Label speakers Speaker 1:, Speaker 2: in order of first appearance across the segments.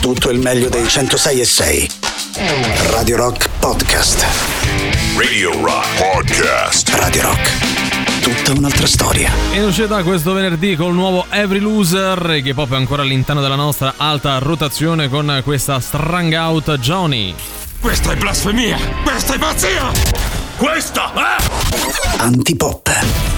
Speaker 1: tutto il meglio dei 106 e 6. Radio Rock Podcast.
Speaker 2: Radio Rock Podcast.
Speaker 1: Radio Rock. Tutta un'altra storia.
Speaker 3: In uscita questo venerdì col nuovo Every Loser, che pop è ancora all'interno della nostra alta rotazione con questa Strung Out Johnny.
Speaker 4: Questa è blasfemia! Questa è pazzia! Questa è...
Speaker 1: Antipop.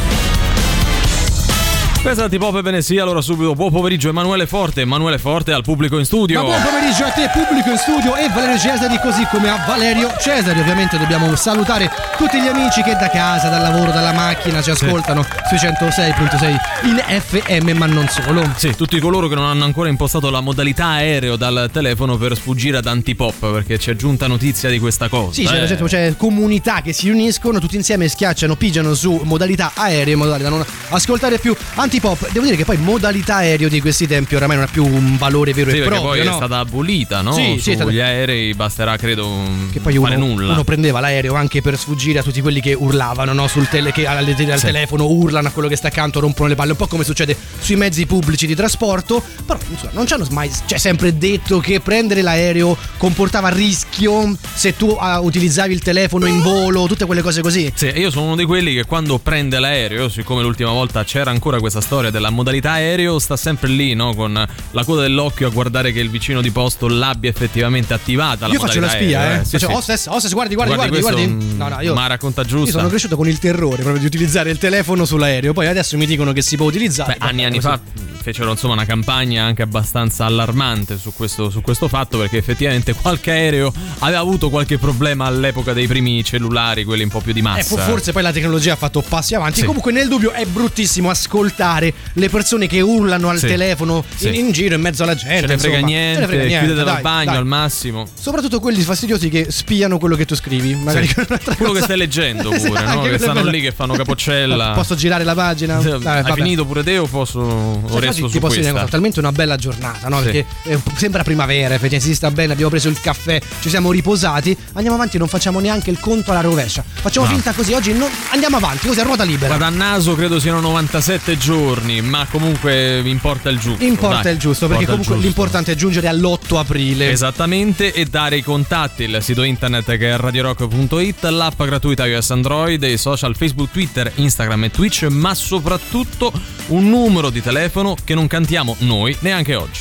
Speaker 3: Questa antipop bene sia, allora subito buon pomeriggio Emanuele Forte, Emanuele Forte al pubblico in studio.
Speaker 5: Ma buon pomeriggio a te pubblico in studio e Valerio Cesari così come a Valerio Cesari. Ovviamente dobbiamo salutare tutti gli amici che da casa, dal lavoro, dalla macchina ci ascoltano sui 106.6 in FM ma non solo.
Speaker 3: Sì, tutti coloro che non hanno ancora impostato la modalità aereo dal telefono per sfuggire ad antipop perché ci è giunta notizia di questa cosa.
Speaker 5: Sì, c'è,
Speaker 3: eh.
Speaker 5: c'è, c'è comunità che si riuniscono tutti insieme, schiacciano, pigiano su modalità aereo in modo tale da non ascoltare più antipop. Devo dire che poi modalità aereo di questi tempi oramai non ha più un valore vero
Speaker 3: Sì,
Speaker 5: e proprio.
Speaker 3: poi
Speaker 5: no?
Speaker 3: è stata abolita, no?
Speaker 5: Sì, sì, è stata-
Speaker 3: Sugli aerei basterà, credo,
Speaker 5: Che poi
Speaker 3: fare
Speaker 5: uno,
Speaker 3: nulla.
Speaker 5: uno prendeva l'aereo anche per sfuggire a tutti quelli che urlavano no? sul tele, che al, al
Speaker 3: Sì.
Speaker 5: telefono, urlano a quello che sta accanto, rompono le palle, un po' come succede sui mezzi pubblici di trasporto. Però insomma, non ci hanno mai cioè, sempre detto che prendere l'aereo comportava rischio se tu ah, utilizzavi il telefono in volo, tutte quelle cose così.
Speaker 3: Sì, io sono uno di quelli che quando prende l'aereo, siccome l'ultima volta c'era ancora questa storia della modalità aereo, sta sempre lì, no? Con la coda dell'occhio a guardare che il vicino di posto l'abbia effettivamente attivata. La
Speaker 5: io faccio la spia,
Speaker 3: aereo,
Speaker 5: eh.
Speaker 3: Sì,
Speaker 5: Faccio,
Speaker 3: sì.
Speaker 5: hostess, hostess, guardi, guardi, guardi, guardi.
Speaker 3: mm,
Speaker 5: No, no, io,
Speaker 3: Ma racconta
Speaker 5: io
Speaker 3: giusta.
Speaker 5: sono cresciuto con il terrore proprio di utilizzare il telefono sull'aereo. Poi adesso mi dicono che si può utilizzare.
Speaker 3: Beh, anni e anni
Speaker 5: Così.
Speaker 3: fa fecero insomma una campagna anche abbastanza allarmante su questo, su questo fatto perché effettivamente qualche aereo aveva avuto qualche problema all'epoca dei primi cellulari, quelli un po' più di
Speaker 5: Eh,
Speaker 3: massa.
Speaker 5: fo- forse poi la tecnologia ha fatto passi avanti.
Speaker 3: Sì.
Speaker 5: Comunque, nel dubbio, è bruttissimo ascoltare le persone che urlano al
Speaker 3: Sì.
Speaker 5: telefono
Speaker 3: Sì.
Speaker 5: in, in giro in mezzo alla gente.
Speaker 3: Ce ne frega niente,
Speaker 5: ne frega niente,
Speaker 3: chiudete
Speaker 5: dai,
Speaker 3: al bagno
Speaker 5: dai.
Speaker 3: al massimo.
Speaker 5: Soprattutto quelli fastidiosi che spiano quello che tu scrivi. Magari
Speaker 3: Sì. Quello che
Speaker 5: cosa.
Speaker 3: stai leggendo pure,
Speaker 5: Esatto,
Speaker 3: no? Che stanno
Speaker 5: bello.
Speaker 3: lì che fanno capoccella.
Speaker 5: Posso girare la pagina?
Speaker 3: Sì,
Speaker 5: Dai,
Speaker 3: Hai
Speaker 5: vabbè.
Speaker 3: finito pure te o posso
Speaker 5: Sai,
Speaker 3: resto
Speaker 5: ti posso dire una cosa, talmente una bella giornata, no? Perché eh, sembra primavera, effettivamente si sta bene, abbiamo preso il caffè, ci siamo riposati, andiamo avanti non facciamo neanche il conto alla rovescia. Facciamo
Speaker 3: No.
Speaker 5: finta così, oggi non- andiamo avanti, così a ruota libera.
Speaker 3: Guarda, a naso credo siano 97 giorni, ma comunque importa il giusto.
Speaker 5: Importa
Speaker 3: dai.
Speaker 5: il giusto, perché
Speaker 3: Importa
Speaker 5: comunque
Speaker 3: giusto.
Speaker 5: l'importante è giungere all'8 aprile.
Speaker 3: Esattamente, e dare i contatti, il sito internet che è radiorock.it, l'app gratuita iOS Android, i social Facebook, Twitter, Instagram e Twitch, ma soprattutto un numero di telefono che non cantiamo noi neanche oggi.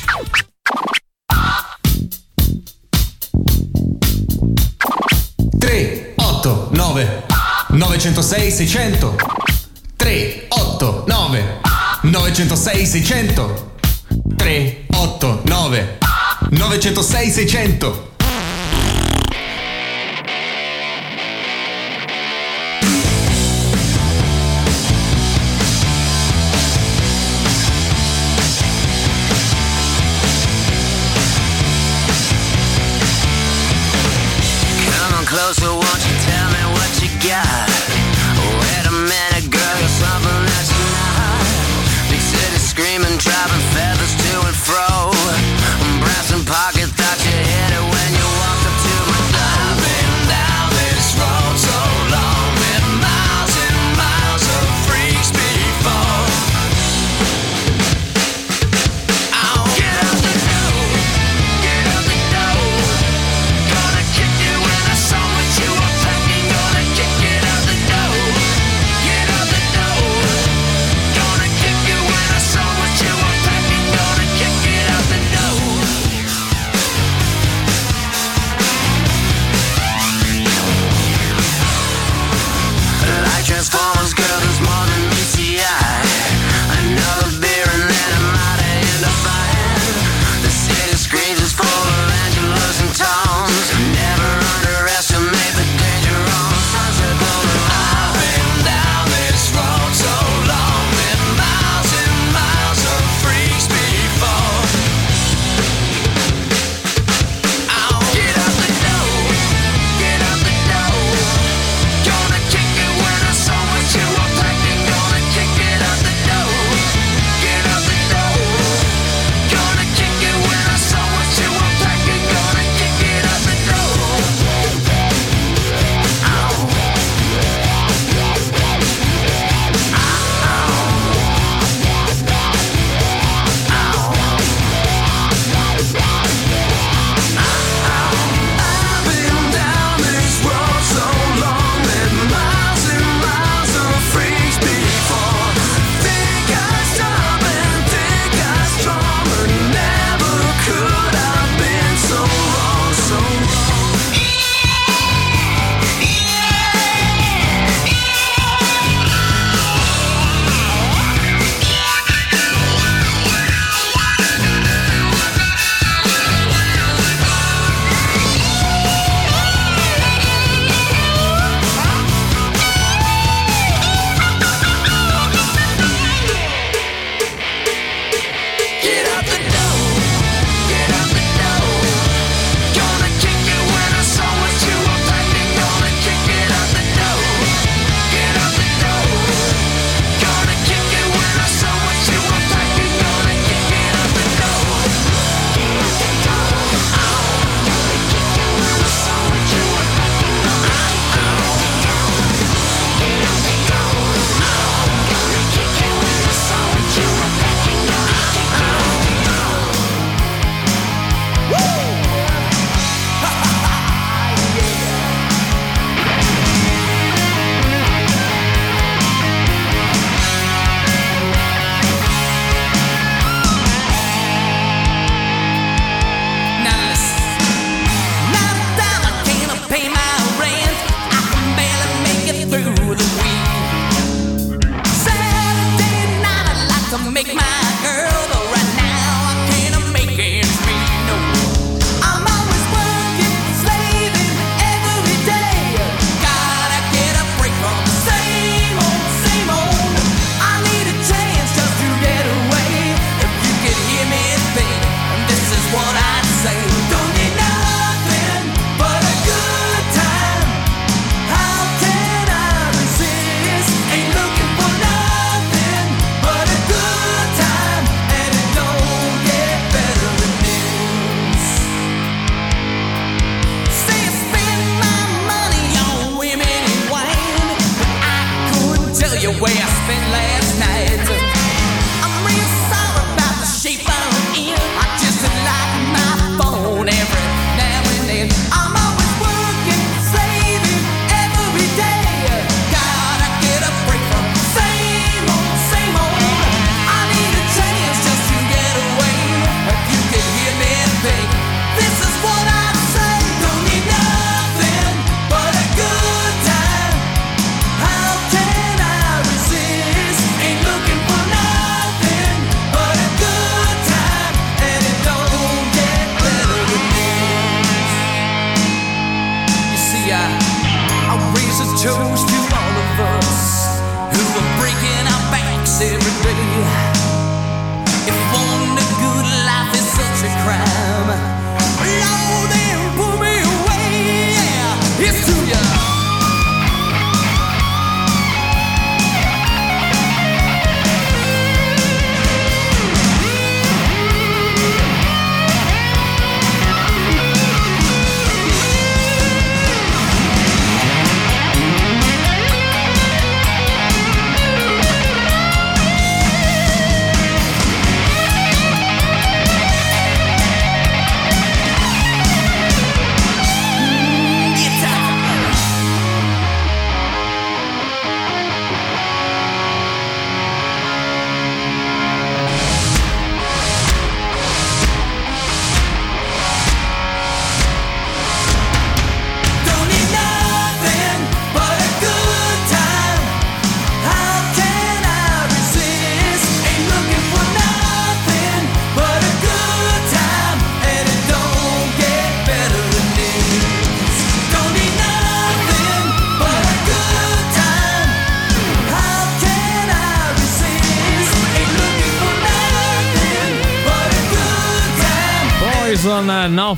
Speaker 6: Tre, otto, nove, 906 600 3, 8, 9, 906 600 3, 8, 9, 906 600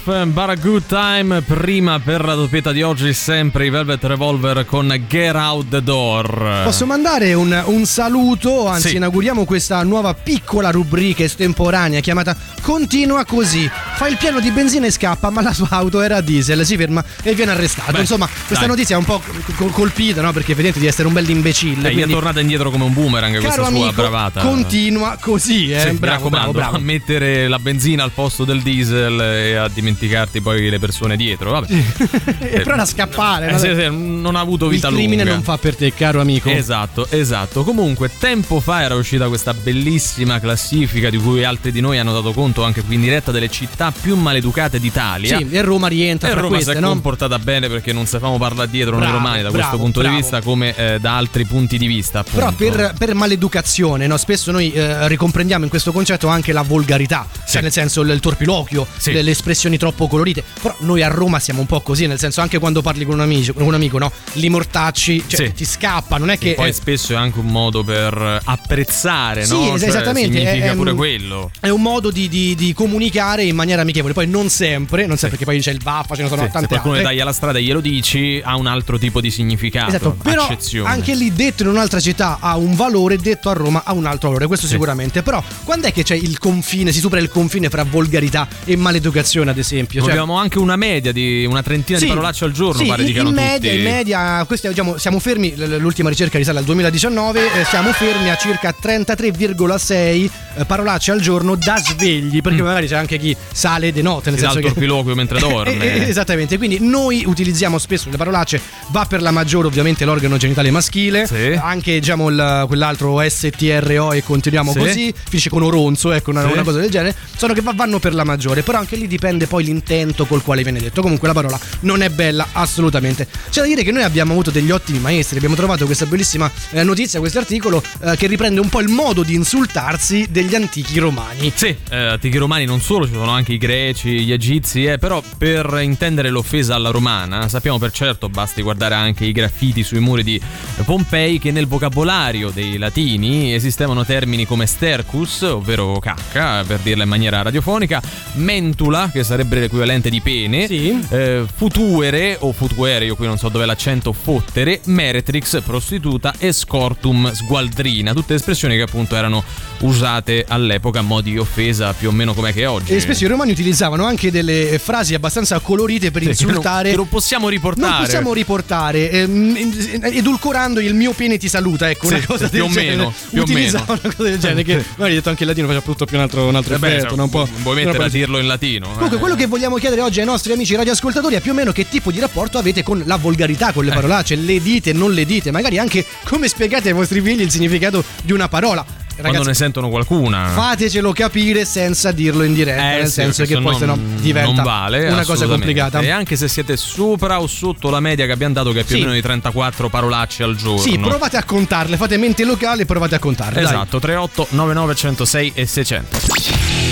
Speaker 3: Nothing But a Good Time. Prima per la doppietta di oggi, sempre i Velvet Revolver con Get Out the Door.
Speaker 5: Posso mandare un, un saluto, anzi
Speaker 3: Sì.
Speaker 5: inauguriamo questa nuova piccola rubrica estemporanea chiamata Continua così. Fa il pieno di benzina e scappa, ma la sua auto era a diesel, si ferma e viene arrestato.
Speaker 3: Beh,
Speaker 5: Insomma, questa
Speaker 3: dai.
Speaker 5: notizia è un po' col- colpita, no? Perché vedete di essere un bel imbecille.
Speaker 3: Eh, gli è tornata indietro come un boomerang questa sua
Speaker 5: amico,
Speaker 3: bravata.
Speaker 5: continua così, eh.
Speaker 3: Sì, mi
Speaker 5: bravo, bravo,
Speaker 3: raccomando,
Speaker 5: bravo.
Speaker 3: a mettere la benzina al posto del diesel e a dimenticarti poi le persone dietro. Vabbè.
Speaker 5: E però a scappare.
Speaker 3: Eh, sì, sì, non ha avuto
Speaker 5: il
Speaker 3: vita
Speaker 5: crimine
Speaker 3: lunga.
Speaker 5: non fa per te, caro amico.
Speaker 3: Esatto, esatto. Comunque, tempo fa era uscita questa bellissima classifica di cui altri di noi hanno dato conto anche qui in diretta delle città più maleducate d'Italia.
Speaker 5: Sì, e Roma rientra
Speaker 3: E Roma
Speaker 5: queste,
Speaker 3: si è
Speaker 5: no?
Speaker 3: comportata bene perché non sapevamo parlare dietro noi
Speaker 5: Bravo,
Speaker 3: romani da
Speaker 5: bravo,
Speaker 3: questo punto
Speaker 5: bravo.
Speaker 3: di vista come eh, da altri punti di vista.
Speaker 5: Però
Speaker 3: appunto.
Speaker 5: per, per maleducazione, no? spesso noi eh, ricomprendiamo in questo concetto anche la volgarità, cioè nel senso il, il torpiloquio,
Speaker 3: Sì.
Speaker 5: le, le espressioni troppo colorite. Però noi a Roma siamo un po' così, nel senso anche quando parli con un amico, con un amico no? li mortacci, cioè
Speaker 3: Sì.
Speaker 5: ti scappa, non è che...
Speaker 3: Poi
Speaker 5: è-
Speaker 3: spesso è anche un modo per apprezzare,
Speaker 5: Sì,
Speaker 3: no?
Speaker 5: es-
Speaker 3: Cioè,
Speaker 5: esattamente,
Speaker 3: Significa
Speaker 5: è-
Speaker 3: pure
Speaker 5: è-
Speaker 3: quello.
Speaker 5: è un modo di, di- di comunicare in maniera amichevole, poi non sempre, non sempre perché poi c'è il vaffa, ce ne sono
Speaker 3: Sì, se
Speaker 5: tante
Speaker 3: qualcuno
Speaker 5: altre.
Speaker 3: taglia alla strada e glielo dici, ha un altro tipo di significato.
Speaker 5: Esatto, però
Speaker 3: accezione.
Speaker 5: anche lì detto in un'altra città ha un valore, detto a Roma ha un altro valore, questo
Speaker 3: Sì.
Speaker 5: sicuramente. Però quando è che c'è il confine, si supera il confine fra volgarità e maleducazione, ad esempio? Cioè,
Speaker 3: Abbiamo anche una media di una trentina
Speaker 5: Sì,
Speaker 3: di parolacce al giorno,
Speaker 5: sì,
Speaker 3: pare
Speaker 5: in,
Speaker 3: dicano
Speaker 5: in media,
Speaker 3: tutti.
Speaker 5: in media, questi, diciamo, siamo fermi, l'ultima ricerca risale al 2019, eh, siamo fermi a circa 33,6 eh, parolacce al giorno da svegli, perché magari c'è anche chi sale de notte, nel
Speaker 3: Mm. Si
Speaker 5: senso
Speaker 3: il
Speaker 5: che...
Speaker 3: torpiloquio mentre dorme.
Speaker 5: Eh, eh, Esattamente, quindi noi utilizziamo spesso le parolacce, va per la maggiore ovviamente l'organo genitale maschile,
Speaker 3: Sì.
Speaker 5: anche diciamo il- quell'altro STRO e continuiamo
Speaker 3: Sì.
Speaker 5: così, finisce con oronzo, ecco una, una cosa del genere, sono che va- vanno per la maggiore, però anche lì dipende poi l'intento col quale viene detto, comunque la parola non è bella assolutamente. C'è da dire che noi abbiamo avuto degli ottimi maestri, abbiamo trovato questa bellissima eh, notizia, questo articolo eh, che riprende un po' il modo di insultarsi degli antichi romani.
Speaker 3: Sì, eh, antichi romani non solo, ci sono anche i greci, gli egizi, eh, però per intendere l'offesa alla romana sappiamo per certo, basti guardare anche i graffiti sui muri di Pompei, che nel vocabolario dei latini esistevano termini come stercus, ovvero cacca, per dirla in maniera radiofonica, mentula, che sarebbe l'equivalente di pene,
Speaker 5: Sì.
Speaker 3: eh, futuere o futuere, io qui non so dove è l'accento, fottere, meretrix, prostituta e scortum, sgualdrina, tutte espressioni che appunto erano usate all'epoca a mo' di offesa più o meno come che è oggi.
Speaker 5: E spesso i romani utilizzavano anche delle frasi abbastanza colorite per
Speaker 3: Sì, che non-
Speaker 5: insultare.
Speaker 3: che non possiamo riportare.
Speaker 5: Non possiamo riportare, ehm, edulcorando il mio pene ti saluta, ecco,
Speaker 3: Sì,
Speaker 5: una cosa
Speaker 3: più
Speaker 5: del
Speaker 3: o
Speaker 5: genere.
Speaker 3: meno, più o meno.
Speaker 5: una cosa del genere, che magari detto anche in latino faceva tutto più un altro, un altro
Speaker 3: Eh beh,
Speaker 5: effetto,
Speaker 3: cioè,
Speaker 5: no? un po'.
Speaker 3: vuoi
Speaker 5: una
Speaker 3: mettere a dirlo in latino?
Speaker 5: Comunque,
Speaker 3: eh.
Speaker 5: quello che vogliamo chiedere oggi ai nostri amici radioascoltatori è più o meno che tipo di rapporto avete con la volgarità, con le
Speaker 3: Eh.
Speaker 5: parolacce, le dite, non le dite, magari anche come spiegate ai vostri figli il significato di una parola.
Speaker 3: Quando
Speaker 5: Ragazzi,
Speaker 3: ne sentono qualcuna.
Speaker 5: fatecelo capire senza dirlo in diretta,
Speaker 3: Eh,
Speaker 5: nel
Speaker 3: sì,
Speaker 5: senso che poi
Speaker 3: sennò
Speaker 5: diventa
Speaker 3: non vale,
Speaker 5: una cosa complicata.
Speaker 3: E anche se siete sopra o sotto la media che abbiamo dato, che è più
Speaker 5: Sì.
Speaker 3: o meno di 34 parolacce al giorno.
Speaker 5: Sì, provate a contarle, fate mente locale e provate a contarle. dai.
Speaker 3: Esatto, 38 99 106 e 600.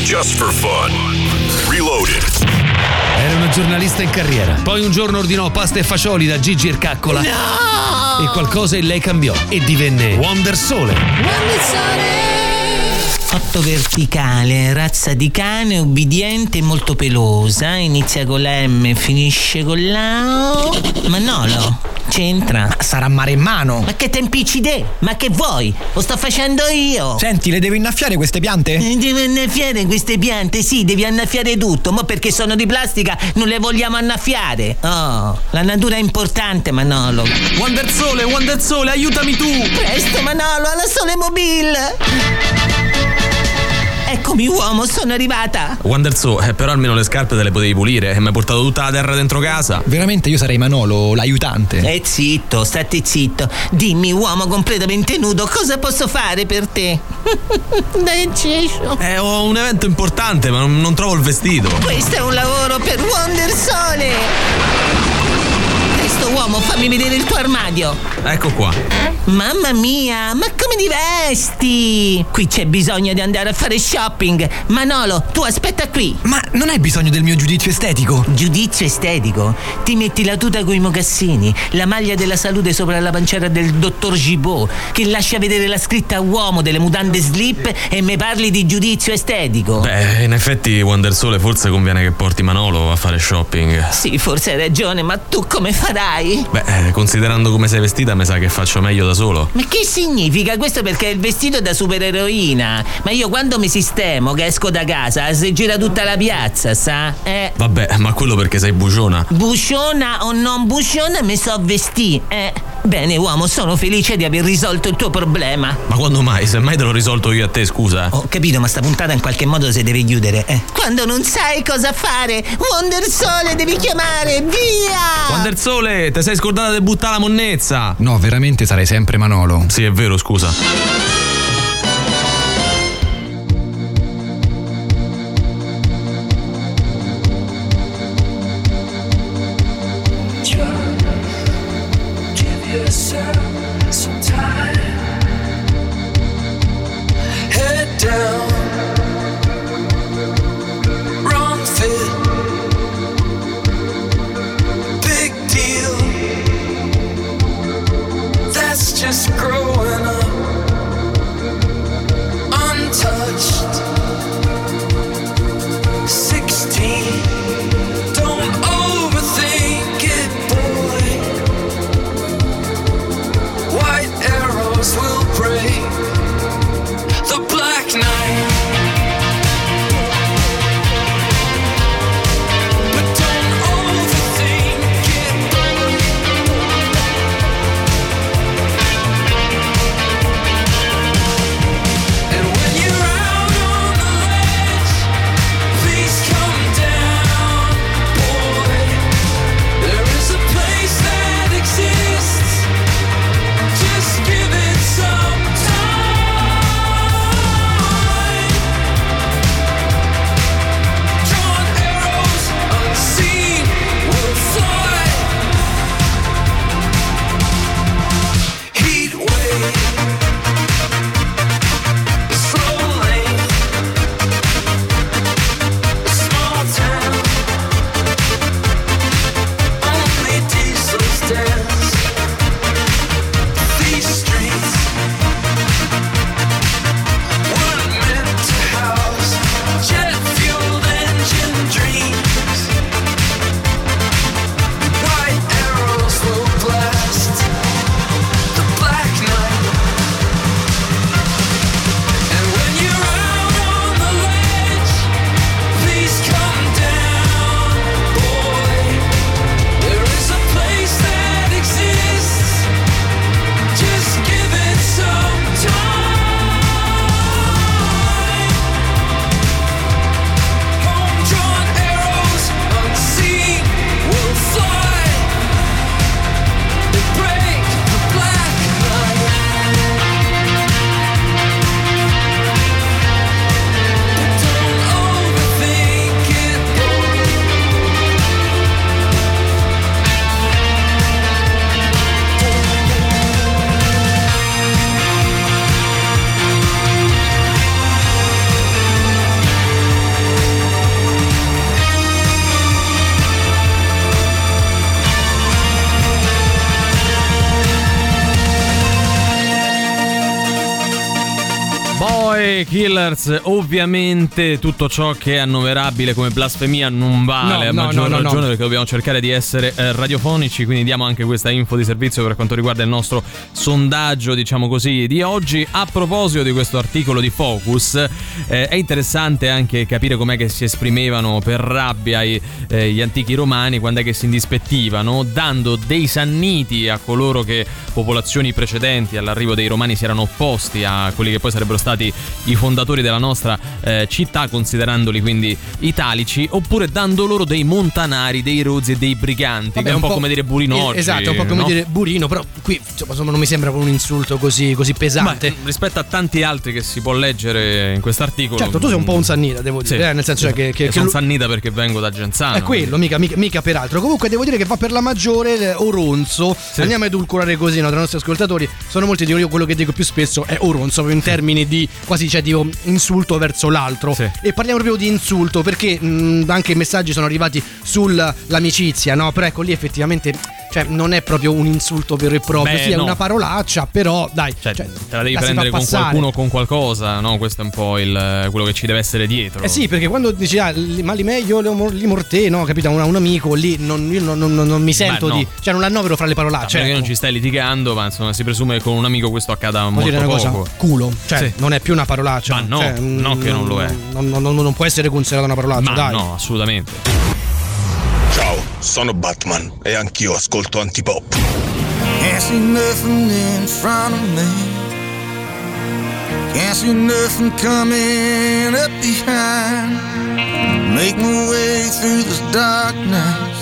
Speaker 2: Just for fun. Reloaded.
Speaker 7: Era una giornalista in carriera. Poi un giorno ordinò pasta e fagioli da Gigi Ercaccola. E qualcosa in lei cambiò e divenne Wonder Sole.
Speaker 8: Otto verticale, razza di cane, ubbidiente e molto pelosa. Inizia con la M e finisce con la O. Manolo, c'entra.
Speaker 9: Sarà mare in mano.
Speaker 8: Ma che tempicide? Ma che vuoi? Lo sto facendo io.
Speaker 9: Senti, le devo innaffiare queste piante?
Speaker 8: Eh, Devi annaffiare queste piante, sì, devi annaffiare tutto. Ma perché sono di plastica non le vogliamo annaffiare. Oh, la natura è importante, Manolo.
Speaker 3: Wonder Sole, Wonder Sole, aiutami tu!
Speaker 8: Presto, Manolo, alla Sole Mobile! Eccomi, uomo, sono arrivata.
Speaker 3: Wonder Sole, eh, però almeno le scarpe te le potevi pulire. E mi hai portato tutta la terra dentro casa.
Speaker 9: Veramente io sarei Manolo, l'aiutante.
Speaker 8: Eh, zitto, state zitto. Dimmi, uomo completamente nudo, cosa posso fare per te? Dai, cesso.
Speaker 3: Eh, ho un evento importante, ma non, non trovo il vestito.
Speaker 8: Questo è un lavoro per Wonder Sole. Presto, uomo, fammi vedere il tuo armadio.
Speaker 10: Ecco qua.
Speaker 8: Mamma mia, ma come ti vesti? Qui c'è bisogno di andare a fare shopping. Manolo, tu aspetta qui.
Speaker 9: Ma non hai bisogno del mio giudizio estetico?
Speaker 8: Giudizio estetico? Ti metti la tuta coi mocassini, la maglia della salute sopra la pancera del dottor Gibaud, che lascia vedere la scritta uomo delle mutande slip e mi parli di giudizio estetico.
Speaker 10: Beh, in effetti, Wonder Sole, forse conviene che porti Manolo a fare shopping.
Speaker 8: Sì, forse hai ragione, ma tu come farai?
Speaker 10: Beh, eh, considerando come sei vestita, mi sa che faccio meglio da solo.
Speaker 8: Ma che significa questo? Perché il vestito è da supereroina. Ma io quando mi sistemo, che esco da casa, si gira tutta la piazza, sa? Eh.
Speaker 10: Vabbè, ma quello perché sei buciona.
Speaker 8: Busciona o non busciona, mi so vestì, eh. Bene, uomo, sono felice di aver risolto il tuo problema.
Speaker 10: Ma quando mai? Se mai te l'ho risolto io a te, scusa.
Speaker 8: Ho capito, ma sta puntata in qualche modo si deve chiudere, eh. Quando non sai cosa fare, Wonder Sole devi chiamare, via!
Speaker 10: Wonder Sole, ti sei scordata di buttare la monnezza.
Speaker 9: No, veramente sarei sempre Manolo.
Speaker 10: Sì, è vero, scusa. Killers, ovviamente tutto ciò che è annoverabile come blasfemia non vale,
Speaker 3: No,
Speaker 10: a
Speaker 3: no,
Speaker 10: maggior
Speaker 3: no,
Speaker 10: ragione perché dobbiamo cercare di essere eh, radiofonici, quindi diamo anche questa info di servizio per quanto riguarda il nostro sondaggio, diciamo così, di oggi. A proposito di questo articolo di Focus, eh, è interessante anche capire com'è che si esprimevano per rabbia i- eh, gli antichi romani quando è che si indispettivano, dando dei sanniti a coloro che popolazioni precedenti all'arrivo dei romani si erano opposti a quelli che poi sarebbero stati i
Speaker 3: fondatori della nostra eh, città, considerandoli quindi italici, oppure dando loro dei montanari, dei rozzi e dei briganti,
Speaker 5: Vabbè,
Speaker 3: che è un, po' come dire burino
Speaker 5: eh, Esatto, un po' come
Speaker 3: no?
Speaker 5: dire burino, però qui insomma, non mi sembra un insulto così, così pesante.
Speaker 3: Ma, rispetto a tanti altri che si può leggere in quest'articolo.
Speaker 5: Certo, tu sei un po' un sannita, devo dire,
Speaker 3: Sì.
Speaker 5: eh, nel senso che, che,
Speaker 3: Io
Speaker 5: che
Speaker 3: sono
Speaker 5: lu-
Speaker 3: sannita perché vengo da Genzano.
Speaker 5: È quello, mica, mica, mica peraltro. Comunque devo dire che va per la maggiore eh, Oronzo. Andiamo a edulcorare così no, tra i nostri ascoltatori. Sono molti di io quello che dico più spesso è Oronzo, in termini di quasi cioè di insulto verso l'altro. E parliamo proprio di insulto perché mh, anche i messaggi sono arrivati sull'amicizia, no? Però ecco lì effettivamente cioè, non è proprio un insulto vero e proprio,
Speaker 3: Beh,
Speaker 5: sì, è
Speaker 3: no.
Speaker 5: una parolaccia, però dai,
Speaker 3: Cioè,
Speaker 5: cioè,
Speaker 3: te la devi
Speaker 5: la
Speaker 3: prendere con
Speaker 5: passare.
Speaker 3: qualcuno o con qualcosa, no? Questo è un po' il, quello che ci deve essere dietro.
Speaker 5: Eh sì, perché quando dici ah, ma li meglio li morte, no, capito? Un, un amico lì non, io non, non- non mi sento
Speaker 3: no.
Speaker 5: di. Cioè, non annovero fra le parolacce.
Speaker 3: perché
Speaker 5: ecco.
Speaker 3: non ci stai litigando, ma insomma si presume che con un amico questo accada
Speaker 5: Vuol
Speaker 3: molto
Speaker 5: dire una
Speaker 3: poco.
Speaker 5: cosa, culo. Cioè,
Speaker 3: Sì.
Speaker 5: non è più una parolaccia.
Speaker 3: Ma no,
Speaker 5: Cioè,
Speaker 3: no che non lo è.
Speaker 5: Non, non- non- non può essere considerata una parolaccia,
Speaker 3: Ma
Speaker 5: dai.
Speaker 3: no, assolutamente.
Speaker 11: Sono Batman e anch'io ascolto antipop.
Speaker 12: Can't see nothing in front of me. Can't see nothing coming up behind. Make my way through this darkness.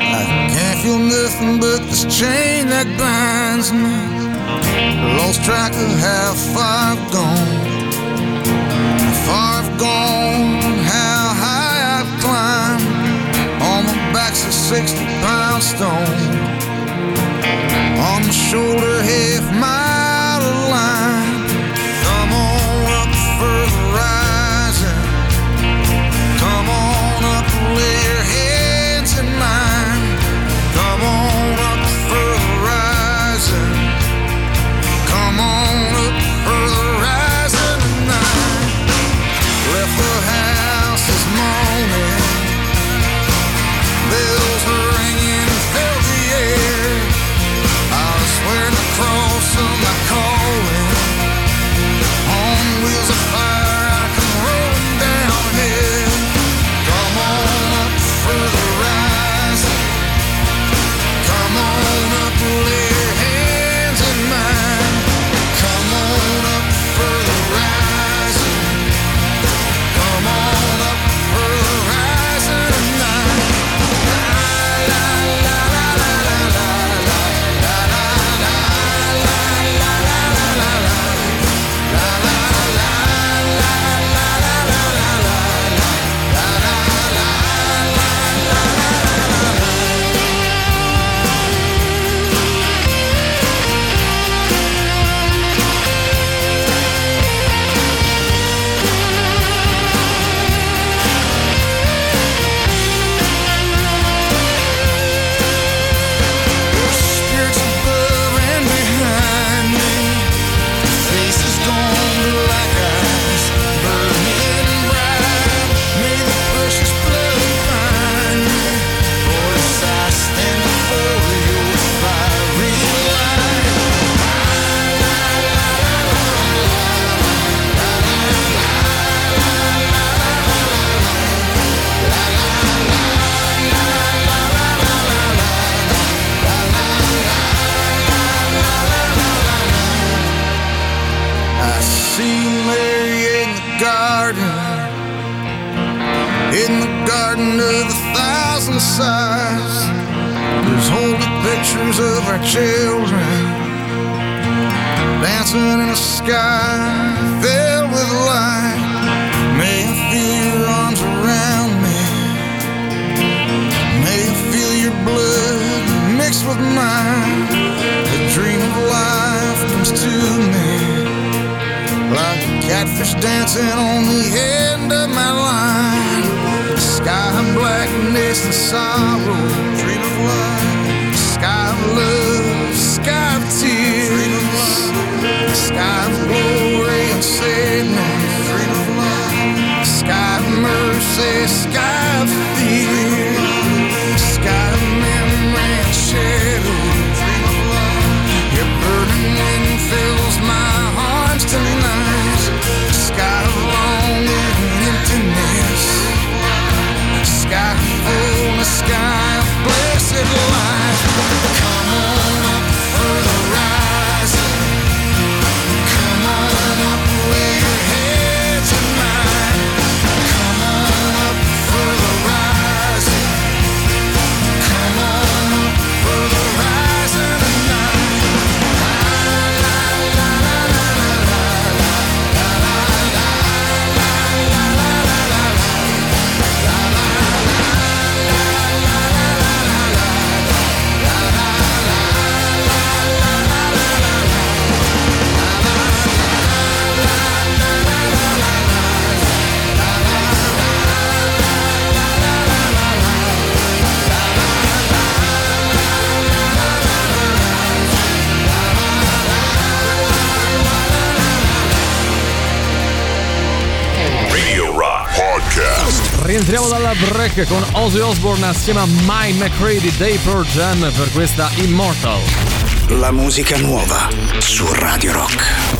Speaker 12: I can't feel nothing but this chain that binds me. Lost track of how far I've gone. How far I've gone, back's a 60 pound stone. On the shoulder, half mile thousand sighs. There's holy pictures of our children dancing in a sky filled with light. May I feel your arms around me. May I feel your blood mixed with mine. The dream of life comes to me. Like a catfish dancing on the end of my line. Sky blackness and sorrow. Dream of. Sky of love. Sky of tears. Dream of love. Sky of glory and sadness. Dream of love. Sky of mercy. Sky
Speaker 3: Rientriamo dalla break con Ozzy Osbourne assieme a Mike McCready dei Pearl Jam per questa Immortal.
Speaker 1: La musica nuova su Radio Rock.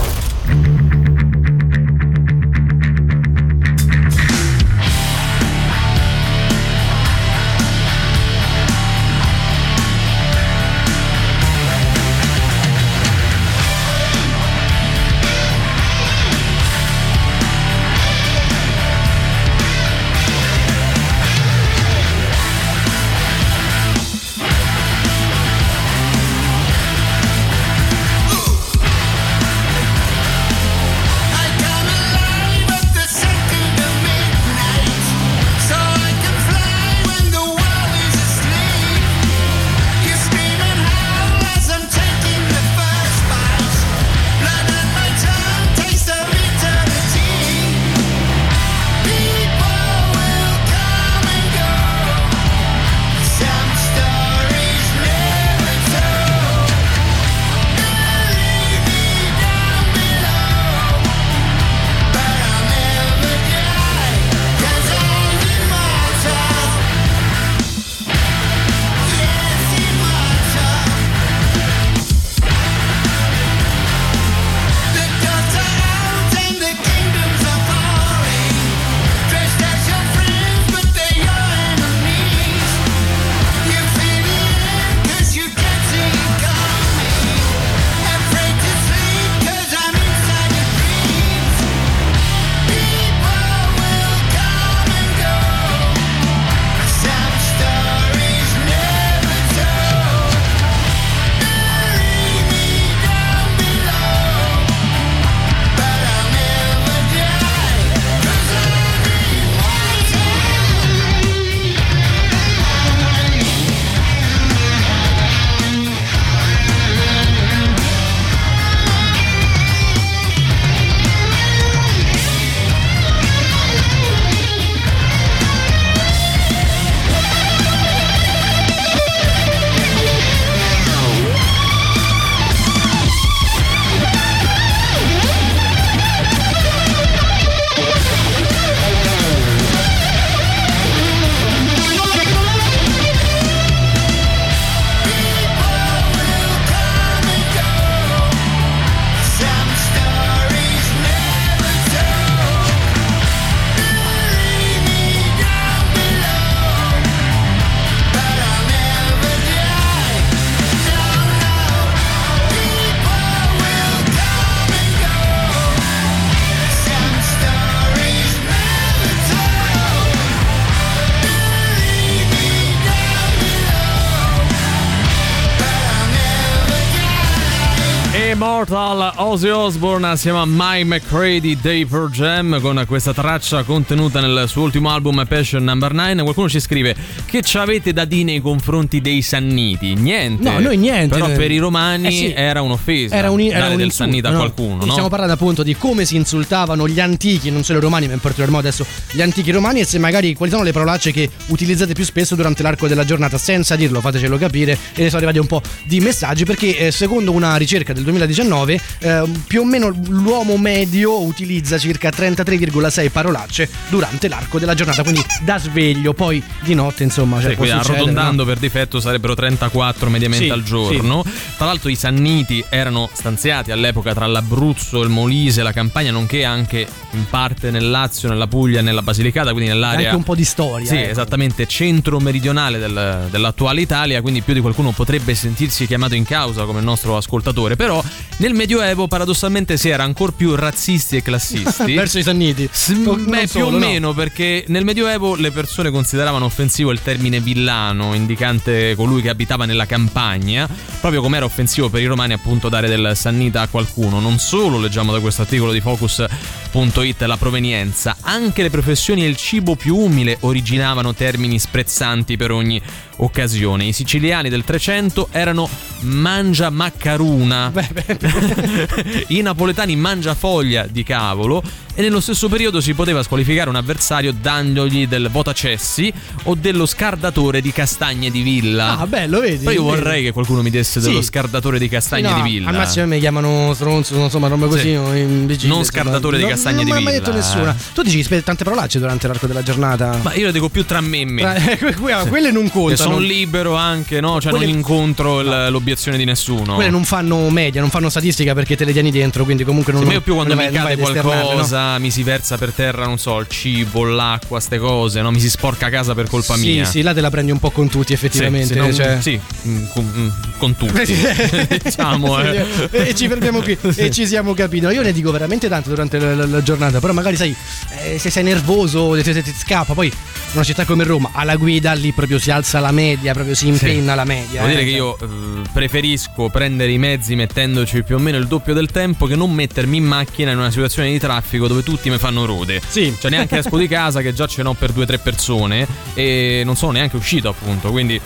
Speaker 3: Ozzy Osbourne assieme a Mike McCready dei Pearl Jam con questa traccia contenuta nel suo ultimo album Passion Number 9 qualcuno ci scrive che ci avete da dire nei confronti dei Sanniti niente
Speaker 5: No, noi niente.
Speaker 3: però per i romani
Speaker 5: Eh sì.
Speaker 3: era un'offesa
Speaker 5: Era un, era
Speaker 3: dare
Speaker 5: un
Speaker 3: del
Speaker 5: insulto,
Speaker 3: Sannita a
Speaker 5: no?
Speaker 3: qualcuno no?
Speaker 5: Stiamo parlando appunto di come si insultavano gli antichi, non solo i romani, ma in particolar modo adesso gli antichi romani e se magari quali sono le parolacce che utilizzate più spesso durante l'arco della giornata, senza dirlo, fatecelo capire. E ne sono arrivati un po' di messaggi perché eh, secondo una ricerca del 2019 eh, più o meno l'uomo medio utilizza circa 33,6 parolacce durante l'arco della giornata, quindi da sveglio, poi di notte, insomma, cioè,
Speaker 3: Sì, quindi arrotondando
Speaker 5: no?
Speaker 3: per difetto sarebbero 34 mediamente
Speaker 5: Sì,
Speaker 3: al giorno. Tra l'altro i Sanniti erano stanziati all'epoca tra l'Abruzzo, il Molise, la Campania, nonché anche in parte nel Lazio, nella Puglia nella Basilicata, quindi nell'area
Speaker 5: Anche un po' di storia.
Speaker 3: Sì,
Speaker 5: ecco.
Speaker 3: esattamente, centro-meridionale del- dell'attuale Italia, quindi più di qualcuno potrebbe sentirsi chiamato in causa come il nostro ascoltatore, però nel Medioevo paradossalmente si era ancora più razzisti e classisti.
Speaker 5: Verso i sanniti.
Speaker 3: S- beh, più
Speaker 5: solo,
Speaker 3: o
Speaker 5: no.
Speaker 3: meno, perché nel Medioevo le persone consideravano offensivo il termine villano, indicante colui che abitava nella campagna, proprio come era offensivo per i romani appunto dare del sannita a qualcuno. Non solo leggiamo da questo articolo di Focus.it la provenienza, anche le professioni e il cibo più umile originavano termini sprezzanti per ogni occasione. I siciliani del 300 erano mangia maccaruna, I napoletani mangiafoglia di cavolo e nello stesso periodo si poteva squalificare un avversario dandogli del votacessi o dello scardatore di castagne di villa.
Speaker 5: Ah, bello, vedi?
Speaker 3: Poi io
Speaker 5: vedi.
Speaker 3: vorrei che qualcuno mi desse
Speaker 5: Sì.
Speaker 3: dello scardatore di castagne
Speaker 5: No,
Speaker 3: di villa.
Speaker 5: Al massimo mi chiamano stronzo, insomma, roba così.
Speaker 3: Sì.
Speaker 5: imbecille,
Speaker 3: Non
Speaker 5: insomma.
Speaker 3: scardatore di
Speaker 5: No,
Speaker 3: castagne di
Speaker 5: Non mi ha mai
Speaker 3: villa,
Speaker 5: detto nessuna. Tu dici tante parolacce durante l'arco della giornata?
Speaker 3: Ma io le dico più tra me e me.
Speaker 5: Que- que- quelle non contano.
Speaker 3: Sono libero anche, no? Cioè
Speaker 5: Quelle-
Speaker 3: non incontro il- l'obiezione di nessuno.
Speaker 5: Quelle non fanno media, non fanno statistica perché te le tieni dentro, quindi comunque non
Speaker 3: Sì, ma io più quando
Speaker 5: non
Speaker 3: mi
Speaker 5: non
Speaker 3: cade
Speaker 5: esternarle, no?
Speaker 3: qualcosa, mi si versa per terra, non so, il cibo, l'acqua, ste cose, no? Mi si sporca casa per colpa
Speaker 5: Sì,
Speaker 3: mia.
Speaker 5: sì, là te la prendi un po' con tutti, effettivamente.
Speaker 3: Sì, sì, non-
Speaker 5: cioè.
Speaker 3: sì, mm, con, mm, con tutti. diciamo, eh.
Speaker 5: e ci fermiamo qui e ci siamo capiti. No, io ne dico veramente tanto durante la, la- la giornata, però magari sai, eh, se sei nervoso, se, se ti scappa, poi una città come Roma, alla guida lì proprio si alza la media, proprio si impenna la media.
Speaker 3: Devo
Speaker 5: eh,
Speaker 3: dire che
Speaker 5: cioè.
Speaker 3: io eh, preferisco prendere i mezzi mettendoci più o meno il doppio del tempo che non mettermi in macchina in una situazione di traffico dove tutti mi fanno rode.
Speaker 5: Sì.
Speaker 3: Cioè neanche esco di casa che già ce n'ho per due o tre persone e non sono neanche uscito appunto, quindi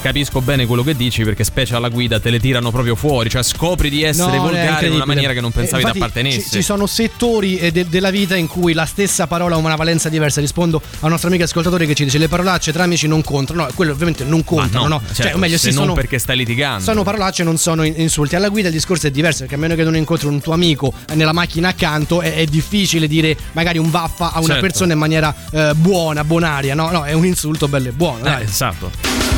Speaker 3: capisco bene quello che dici perché specie alla guida te le tirano proprio fuori, cioè scopri di essere
Speaker 5: No,
Speaker 3: volgare in una maniera che non pensavi
Speaker 5: Eh, infatti,
Speaker 3: t'appartenesse.
Speaker 5: Ci, ci sono settori eh, de- della vita in cui la stessa parola ha una valenza diversa. Rispondo a un nostro amico ascoltatore che ci dice: Le parolacce tra amici non contano. No, quello ovviamente non contano, no?
Speaker 3: certo,
Speaker 5: cioè, o meglio,
Speaker 3: se
Speaker 5: sì,
Speaker 3: non
Speaker 5: sono,
Speaker 3: perché stai litigando.
Speaker 5: sono parolacce, non sono in- insulti. Alla guida il discorso è diverso perché a meno che non incontri un tuo amico nella macchina accanto è, è difficile dire magari un vaffa a una
Speaker 3: Certo.
Speaker 5: persona in maniera eh, buona, bonaria. No, no, è un insulto bello e buono.
Speaker 3: Eh, esatto.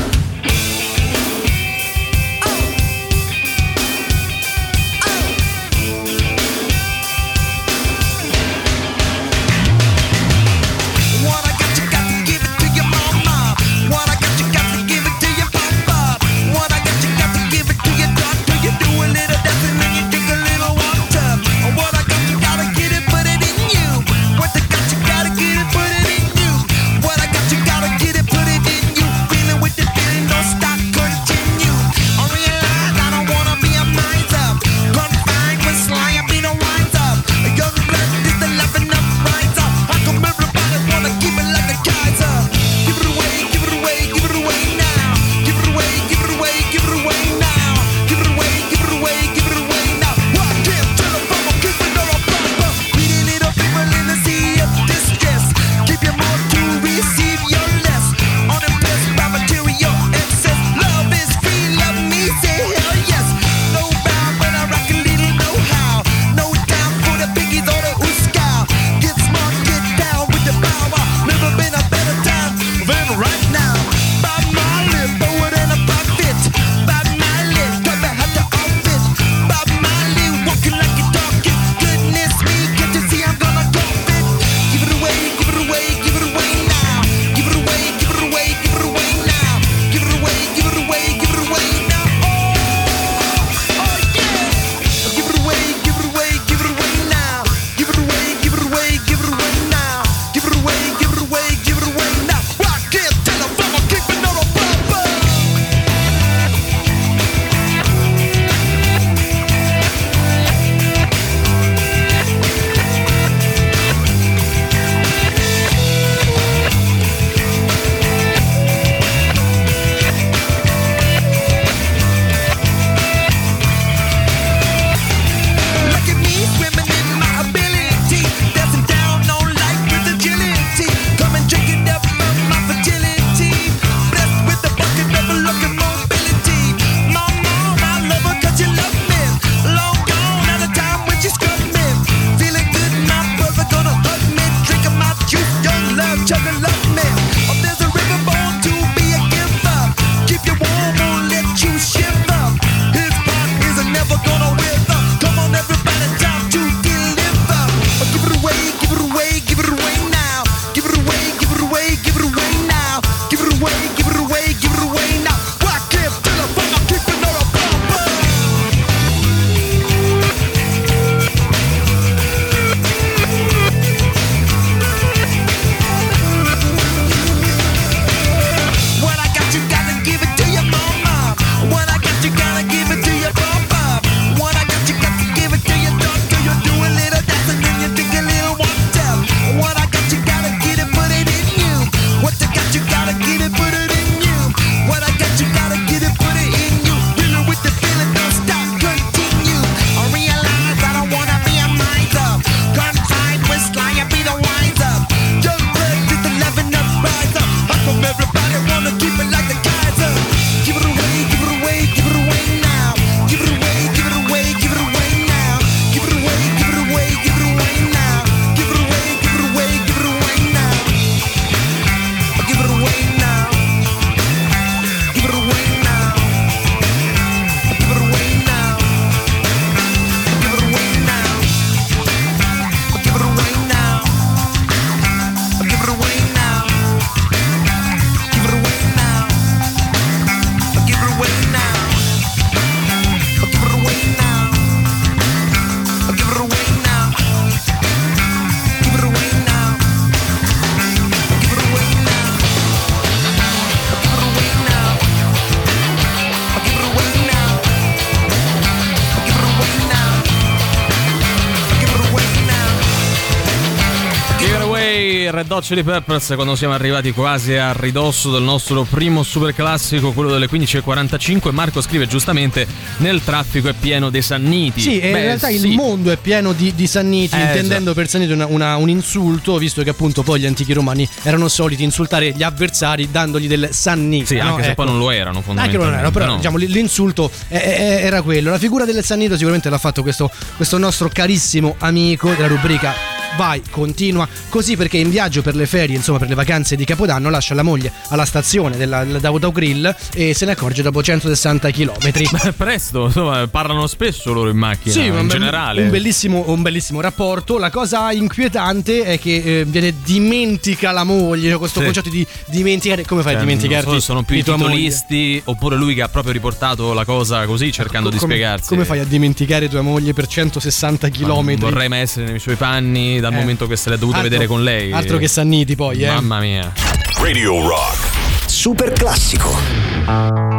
Speaker 3: Red Hot Chili Peppers quando siamo arrivati quasi a ridosso del nostro primo super classico, quello delle 15.45. Marco scrive giustamente: Nel traffico è pieno dei sanniti.
Speaker 5: Sì,
Speaker 3: Beh,
Speaker 5: in realtà
Speaker 3: sì.
Speaker 5: il mondo è pieno di, di sanniti,
Speaker 3: Eh,
Speaker 5: intendendo per sanniti una- una- un insulto, visto che appunto poi gli antichi romani erano soliti insultare gli avversari dandogli del sanniti.
Speaker 3: Sì,
Speaker 5: no?
Speaker 3: anche se
Speaker 5: Ecco.
Speaker 3: poi non lo erano,
Speaker 5: Anche
Speaker 3: fondamentalmente.
Speaker 5: non erano, però
Speaker 3: no.
Speaker 5: diciamo, l'insulto è- è- era quello. La figura del Sannito sicuramente l'ha fatto questo, questo nostro carissimo amico della rubrica Vai, continua così perché in viaggio per le ferie, insomma per le vacanze di Capodanno, lascia la moglie alla stazione della, dell'autogrill e se ne accorge dopo 160 km.
Speaker 3: Presto, insomma, parlano spesso loro in macchina.
Speaker 5: Sì,
Speaker 3: in
Speaker 5: un,
Speaker 3: generale.
Speaker 5: un bellissimo, un bellissimo rapporto. La cosa inquietante è che eh, viene dimentica la moglie, cioè questo
Speaker 3: Sì.
Speaker 5: concetto di dimenticare. Come fai
Speaker 3: Cioè,
Speaker 5: a dimenticarti?
Speaker 3: so sono più
Speaker 5: di
Speaker 3: titolisti oppure lui che ha proprio riportato la cosa così cercando di
Speaker 5: Come-
Speaker 3: spiegarsi.
Speaker 5: Come fai a dimenticare tua moglie per 160
Speaker 3: Ma
Speaker 5: km?
Speaker 3: Non vorrei mai essere nei suoi panni dal
Speaker 5: Eh.
Speaker 3: momento che se l'è dovuta
Speaker 5: Altro-
Speaker 3: vedere con lei.
Speaker 5: Altro che Sanniti poi, eh.
Speaker 3: Mamma mia.
Speaker 2: Radio Rock.
Speaker 13: Super classico.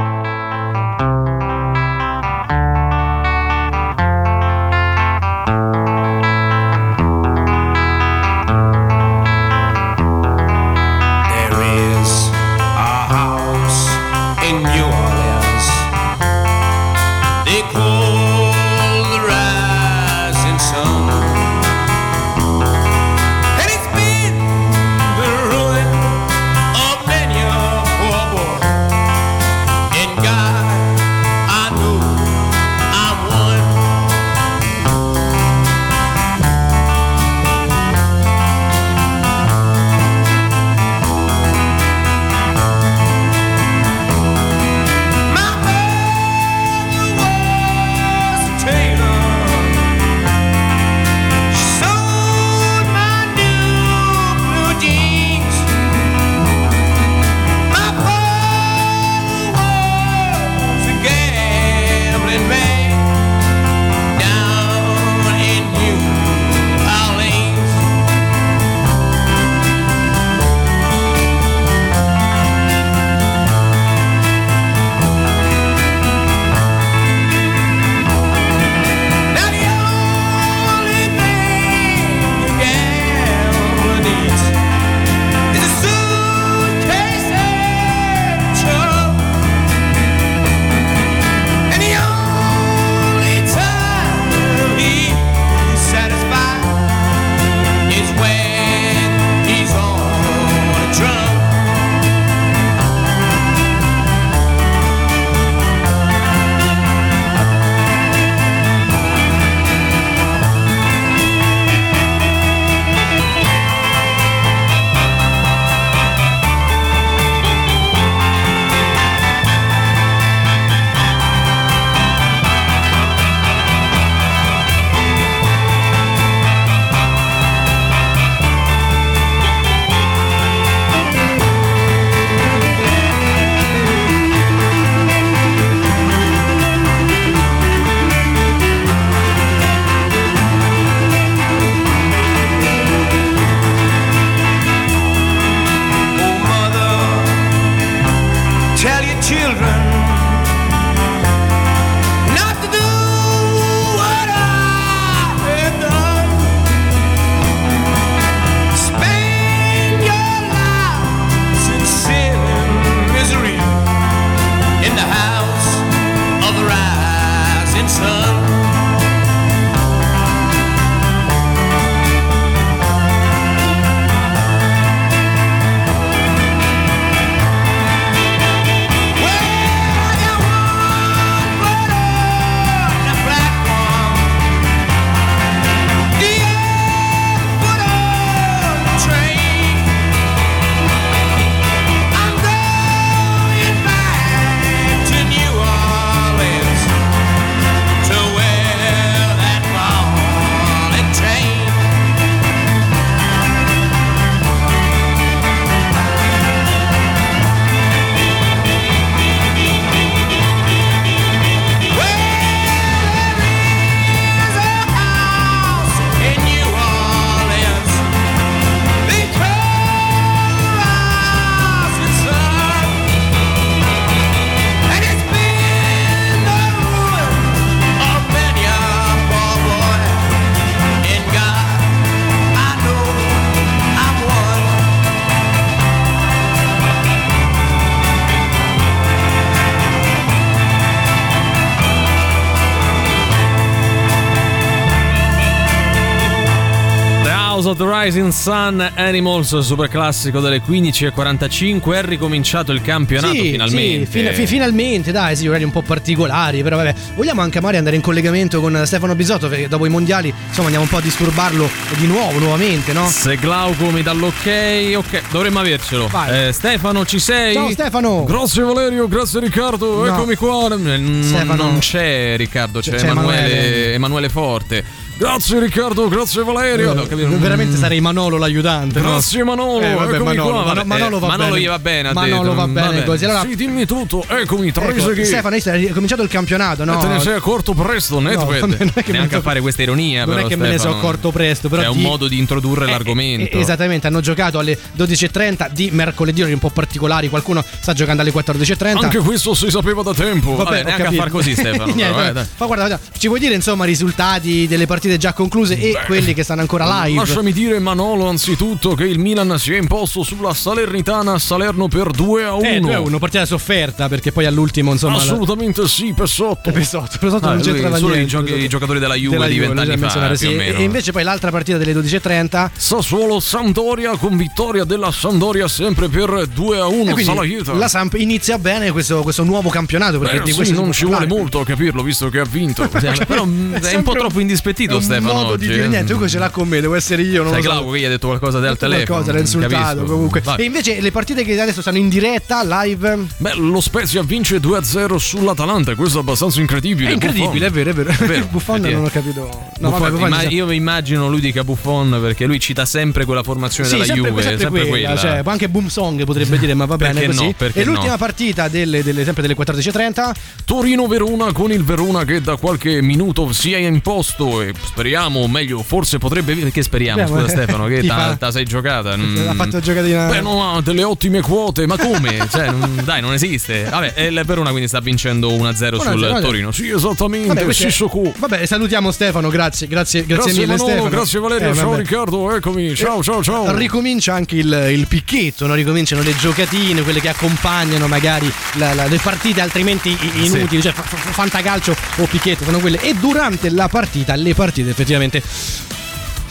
Speaker 14: Of the Rising Sun
Speaker 3: Animals, super classico delle 15.45. È ricominciato il campionato
Speaker 5: Sì,
Speaker 3: finalmente.
Speaker 5: sì, fin- fi- finalmente, dai, sì, orari un po' particolari, però vabbè. Vogliamo anche magari andare in collegamento con Stefano Bisotto, perché dopo i mondiali, insomma, andiamo un po' a disturbarlo di nuovo, nuovamente, no?
Speaker 3: Se Glauco mi dà l'ok, ok, dovremmo avercelo. Eh, Stefano, ci sei?
Speaker 5: Ciao Stefano!
Speaker 3: Grazie Valerio, grazie Riccardo,
Speaker 5: No.
Speaker 3: eccomi qua. Eh,
Speaker 5: Stefano.
Speaker 3: Non c'è Riccardo, c'è,
Speaker 5: C'è
Speaker 3: Emanuele.
Speaker 5: Emanuele
Speaker 3: Forte. Grazie Riccardo, grazie Valerio. Ho capito?
Speaker 5: Veramente sarei Manolo l'aiutante, no?
Speaker 3: Grazie Manolo,
Speaker 5: Eh, vabbè,
Speaker 3: eccomi
Speaker 5: Manolo,
Speaker 3: qua. Vabbè,
Speaker 5: Manolo
Speaker 3: eh,
Speaker 5: va
Speaker 3: Manolo
Speaker 5: bene.
Speaker 3: gli va bene,
Speaker 5: Manolo
Speaker 3: detto.
Speaker 5: va bene così. Allora-
Speaker 3: Sì, dimmi tutto, eccomi, tre
Speaker 5: Ecco. Stefano, hai cominciato il campionato, no?
Speaker 3: Eh, te ne sei accorto presto, Netwed.
Speaker 5: non è che me ne
Speaker 3: Neanche a fare questa ironia,
Speaker 5: Non
Speaker 3: però,
Speaker 5: è che me ne sono
Speaker 3: Stefano.
Speaker 5: accorto presto, però
Speaker 3: È un modo di introdurre l'argomento.
Speaker 5: Eh, Esattamente, hanno giocato alle 12.30 di mercoledì, un po' particolari, qualcuno sta giocando alle 14.30.
Speaker 3: Anche questo si sapeva da tempo. Vabbè,
Speaker 5: Vabbè,
Speaker 3: neanche a far così, Stefano.
Speaker 5: Niente,
Speaker 3: eh.
Speaker 5: Ma guarda, ci vuoi dire insomma i risultati delle partite già concluse e quelli che stanno ancora live?
Speaker 3: Lasciami dire, Manolo, anzitutto che il Milan si è imposto sulla Salernitana a Salerno per 2 a 1.
Speaker 5: Eh, 2 a 1, partita sofferta perché poi all'ultimo insomma la-
Speaker 3: Assolutamente sì, Pessotto.
Speaker 5: Pesotto, Pesotto
Speaker 3: Ah,
Speaker 5: non c'entrava
Speaker 3: solo
Speaker 5: niente. Pesotto.
Speaker 3: i giocatori della Juve
Speaker 5: Della
Speaker 3: di vent'anni fa, più
Speaker 5: sì. E invece poi l'altra partita delle 12.30
Speaker 3: Sassuolo Sampdoria con vittoria della Sampdoria sempre per 2 a 1.
Speaker 5: e quindi
Speaker 3: Salahita.
Speaker 5: la Samp inizia bene questo, questo nuovo campionato perché
Speaker 3: Beh,
Speaker 5: di
Speaker 3: sì, non ci vuole molto a capirlo visto che ha vinto. Però è un po' troppo indispettito
Speaker 5: è un
Speaker 3: Stefano
Speaker 5: modo
Speaker 3: oggi.
Speaker 5: di dire niente, comunque ce l'ha con me, devo essere io, non
Speaker 3: Sai
Speaker 5: lo so.
Speaker 3: Glauco che gli ha detto qualcosa del telefono.
Speaker 5: qualcosa, l'ha insultato
Speaker 3: capisco.
Speaker 5: comunque.
Speaker 3: Vai.
Speaker 5: E invece le partite che adesso stanno in diretta, live,
Speaker 3: Beh, lo Spezia vince 2-0 sull'Atalanta, questo è abbastanza incredibile.
Speaker 5: è incredibile, è vero, è vero.
Speaker 3: vero,
Speaker 5: Buffon non ho capito. No,
Speaker 3: Buffon-
Speaker 5: vabbè, Buffon
Speaker 3: imma- io mi immagino lui dica Buffon perché lui cita sempre quella formazione
Speaker 5: Sì,
Speaker 3: della
Speaker 5: sempre,
Speaker 3: Juve,
Speaker 5: sempre
Speaker 3: sempre
Speaker 5: quella,
Speaker 3: quella.
Speaker 5: cioè, anche Boom Song potrebbe dire, ma va bene
Speaker 3: Perché
Speaker 5: così.
Speaker 3: no, perché
Speaker 5: e l'ultima
Speaker 3: no?
Speaker 5: partita delle, delle- sempre delle 14.30
Speaker 3: Torino-Verona con il Verona che da qualche minuto si è imposto e speriamo, o meglio, forse potrebbe che speriamo,
Speaker 5: Speriamo,
Speaker 3: scusa
Speaker 5: eh.
Speaker 3: Stefano, che ta, sei giocata. mm.
Speaker 5: ha fatto giocatina.
Speaker 3: Beh, no, ha delle ottime quote, ma come? cioè, mm, dai, non esiste. Vabbè, il Verona quindi sta vincendo 1-0 sul
Speaker 5: 1-0.
Speaker 3: Torino. Sì, esattamente,
Speaker 5: Vabbè,
Speaker 3: Sissoko.
Speaker 5: Vabbè, salutiamo Stefano, grazie, grazie, grazie,
Speaker 3: Grazie,
Speaker 5: mille
Speaker 3: Manolo,
Speaker 5: Stefano.
Speaker 3: grazie Valerio,
Speaker 5: Eh,
Speaker 3: ciao. Riccardo, eccomi, ciao ciao ciao.
Speaker 5: Ricomincia anche il, il picchetto, no? ricominciano le giocatine, quelle che accompagnano magari la- la- le partite altrimenti inutili, cioè fa- fa- fantacalcio o picchetto, sono quelle. E durante la partita, le partite effettivamente.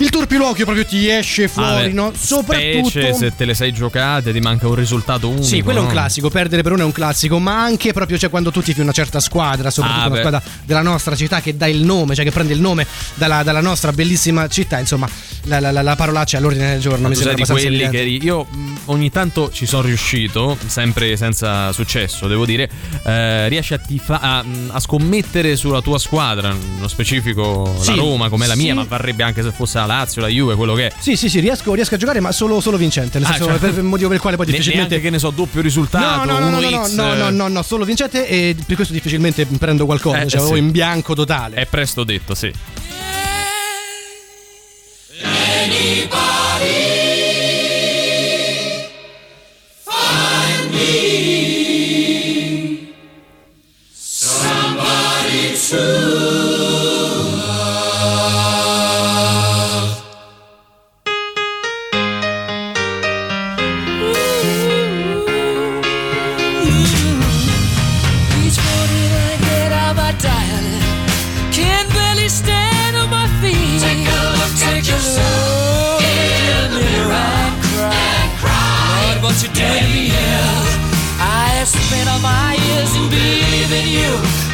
Speaker 5: Il turpiloquio proprio ti esce fuori,
Speaker 3: Vabbè,
Speaker 5: no? Soprattutto.
Speaker 3: specie se te le sei giocate, ti manca un risultato unico.
Speaker 5: Sì, quello è un
Speaker 3: no?
Speaker 5: classico, perdere per uno è un classico, ma anche proprio cioè, quando tu tifi una certa squadra, soprattutto
Speaker 3: Ah,
Speaker 5: una
Speaker 3: beh.
Speaker 5: squadra della nostra città che dà il nome, cioè che prende il nome dalla, dalla nostra bellissima città, insomma, la, la, la, la parolaccia è all'ordine del giorno.
Speaker 3: Ma
Speaker 5: mi sembra
Speaker 3: di
Speaker 5: abbastanza
Speaker 3: quelli che
Speaker 5: evidente.
Speaker 3: io ogni tanto ci sono riuscito, sempre senza successo, devo dire. eh, riesci a, tifa- a, a scommettere sulla tua squadra, nello specifico
Speaker 5: Sì,
Speaker 3: la Roma come la mia,
Speaker 5: sì.
Speaker 3: ma varrebbe anche se fosse Lazio, la Juve, quello che è.
Speaker 5: Sì, sì, sì, riesco, riesco a giocare, ma solo, solo vincente. Nel
Speaker 3: Ah,
Speaker 5: senso,
Speaker 3: cioè-
Speaker 5: per il motivo per il quale poi
Speaker 3: Ne-
Speaker 5: difficilmente.
Speaker 3: neanche che ne so, doppio risultato,
Speaker 5: No, no, no, no, no,
Speaker 3: 1x.
Speaker 5: no, no, no, no, solo vincente e per questo difficilmente prendo qualcosa,
Speaker 3: Eh,
Speaker 5: cioè
Speaker 3: sì.
Speaker 5: avevo in bianco totale.
Speaker 3: È presto detto, sì.
Speaker 12: Find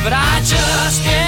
Speaker 15: but I just can't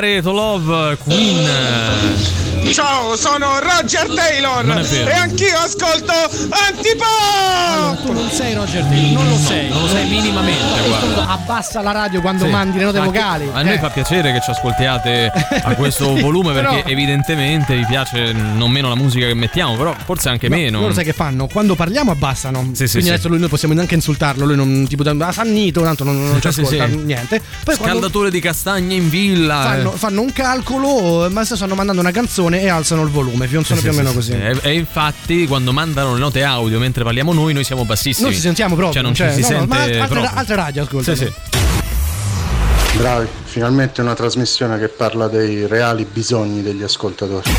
Speaker 15: Somebody to Love
Speaker 3: Queen.
Speaker 16: Ciao, sono Roger Taylor e anch'io ascolto Antipo!
Speaker 5: Tu non sei Roger Taylor, non lo sei.
Speaker 3: non lo sei minimamente, guarda.
Speaker 5: Abbassa la radio quando
Speaker 3: Sì.
Speaker 5: mandi le note
Speaker 3: Ma
Speaker 5: vocali.
Speaker 3: A noi
Speaker 5: Eh.
Speaker 3: fa piacere che ci ascoltiate a questo volume perché
Speaker 5: Però-
Speaker 3: evidentemente vi piace non meno la musica che mettiamo, però forse anche
Speaker 5: No,
Speaker 3: meno.
Speaker 5: Loro sai che fanno? Quando parliamo abbassano.
Speaker 3: Sì, sì,
Speaker 5: Quindi
Speaker 3: sì.
Speaker 5: adesso lui, noi possiamo anche insultarlo. Lui non tipo da Sannito, tanto non, non ci
Speaker 3: Sì,
Speaker 5: ascolta
Speaker 3: sì.
Speaker 5: niente. Poi quando
Speaker 3: Scaldatore di castagne in villa.
Speaker 5: fanno,
Speaker 3: eh.
Speaker 5: fanno un calcolo, ma adesso stanno mandando una canzone e alzano il volume. Fionzano
Speaker 3: Sì,
Speaker 5: più o
Speaker 3: sì,
Speaker 5: meno
Speaker 3: sì,
Speaker 5: così.
Speaker 3: sì. E, e infatti quando mandano le note audio mentre parliamo noi, noi siamo bassissimi.
Speaker 5: Non ci sentiamo proprio.
Speaker 3: Cioè non
Speaker 5: cioè,
Speaker 3: ci si
Speaker 5: no, no,
Speaker 3: sente
Speaker 5: ma altre,
Speaker 3: proprio.
Speaker 5: altre radio ascolta.
Speaker 3: Sì, sì.
Speaker 17: Bravi, finalmente una trasmissione che parla dei reali bisogni degli ascoltatori.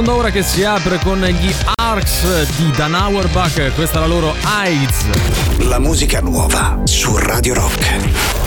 Speaker 3: Seconda ora che si apre con gli Arcs di Dan Auerbach, questa è la loro AIDS.
Speaker 17: La musica nuova su Radio Rock.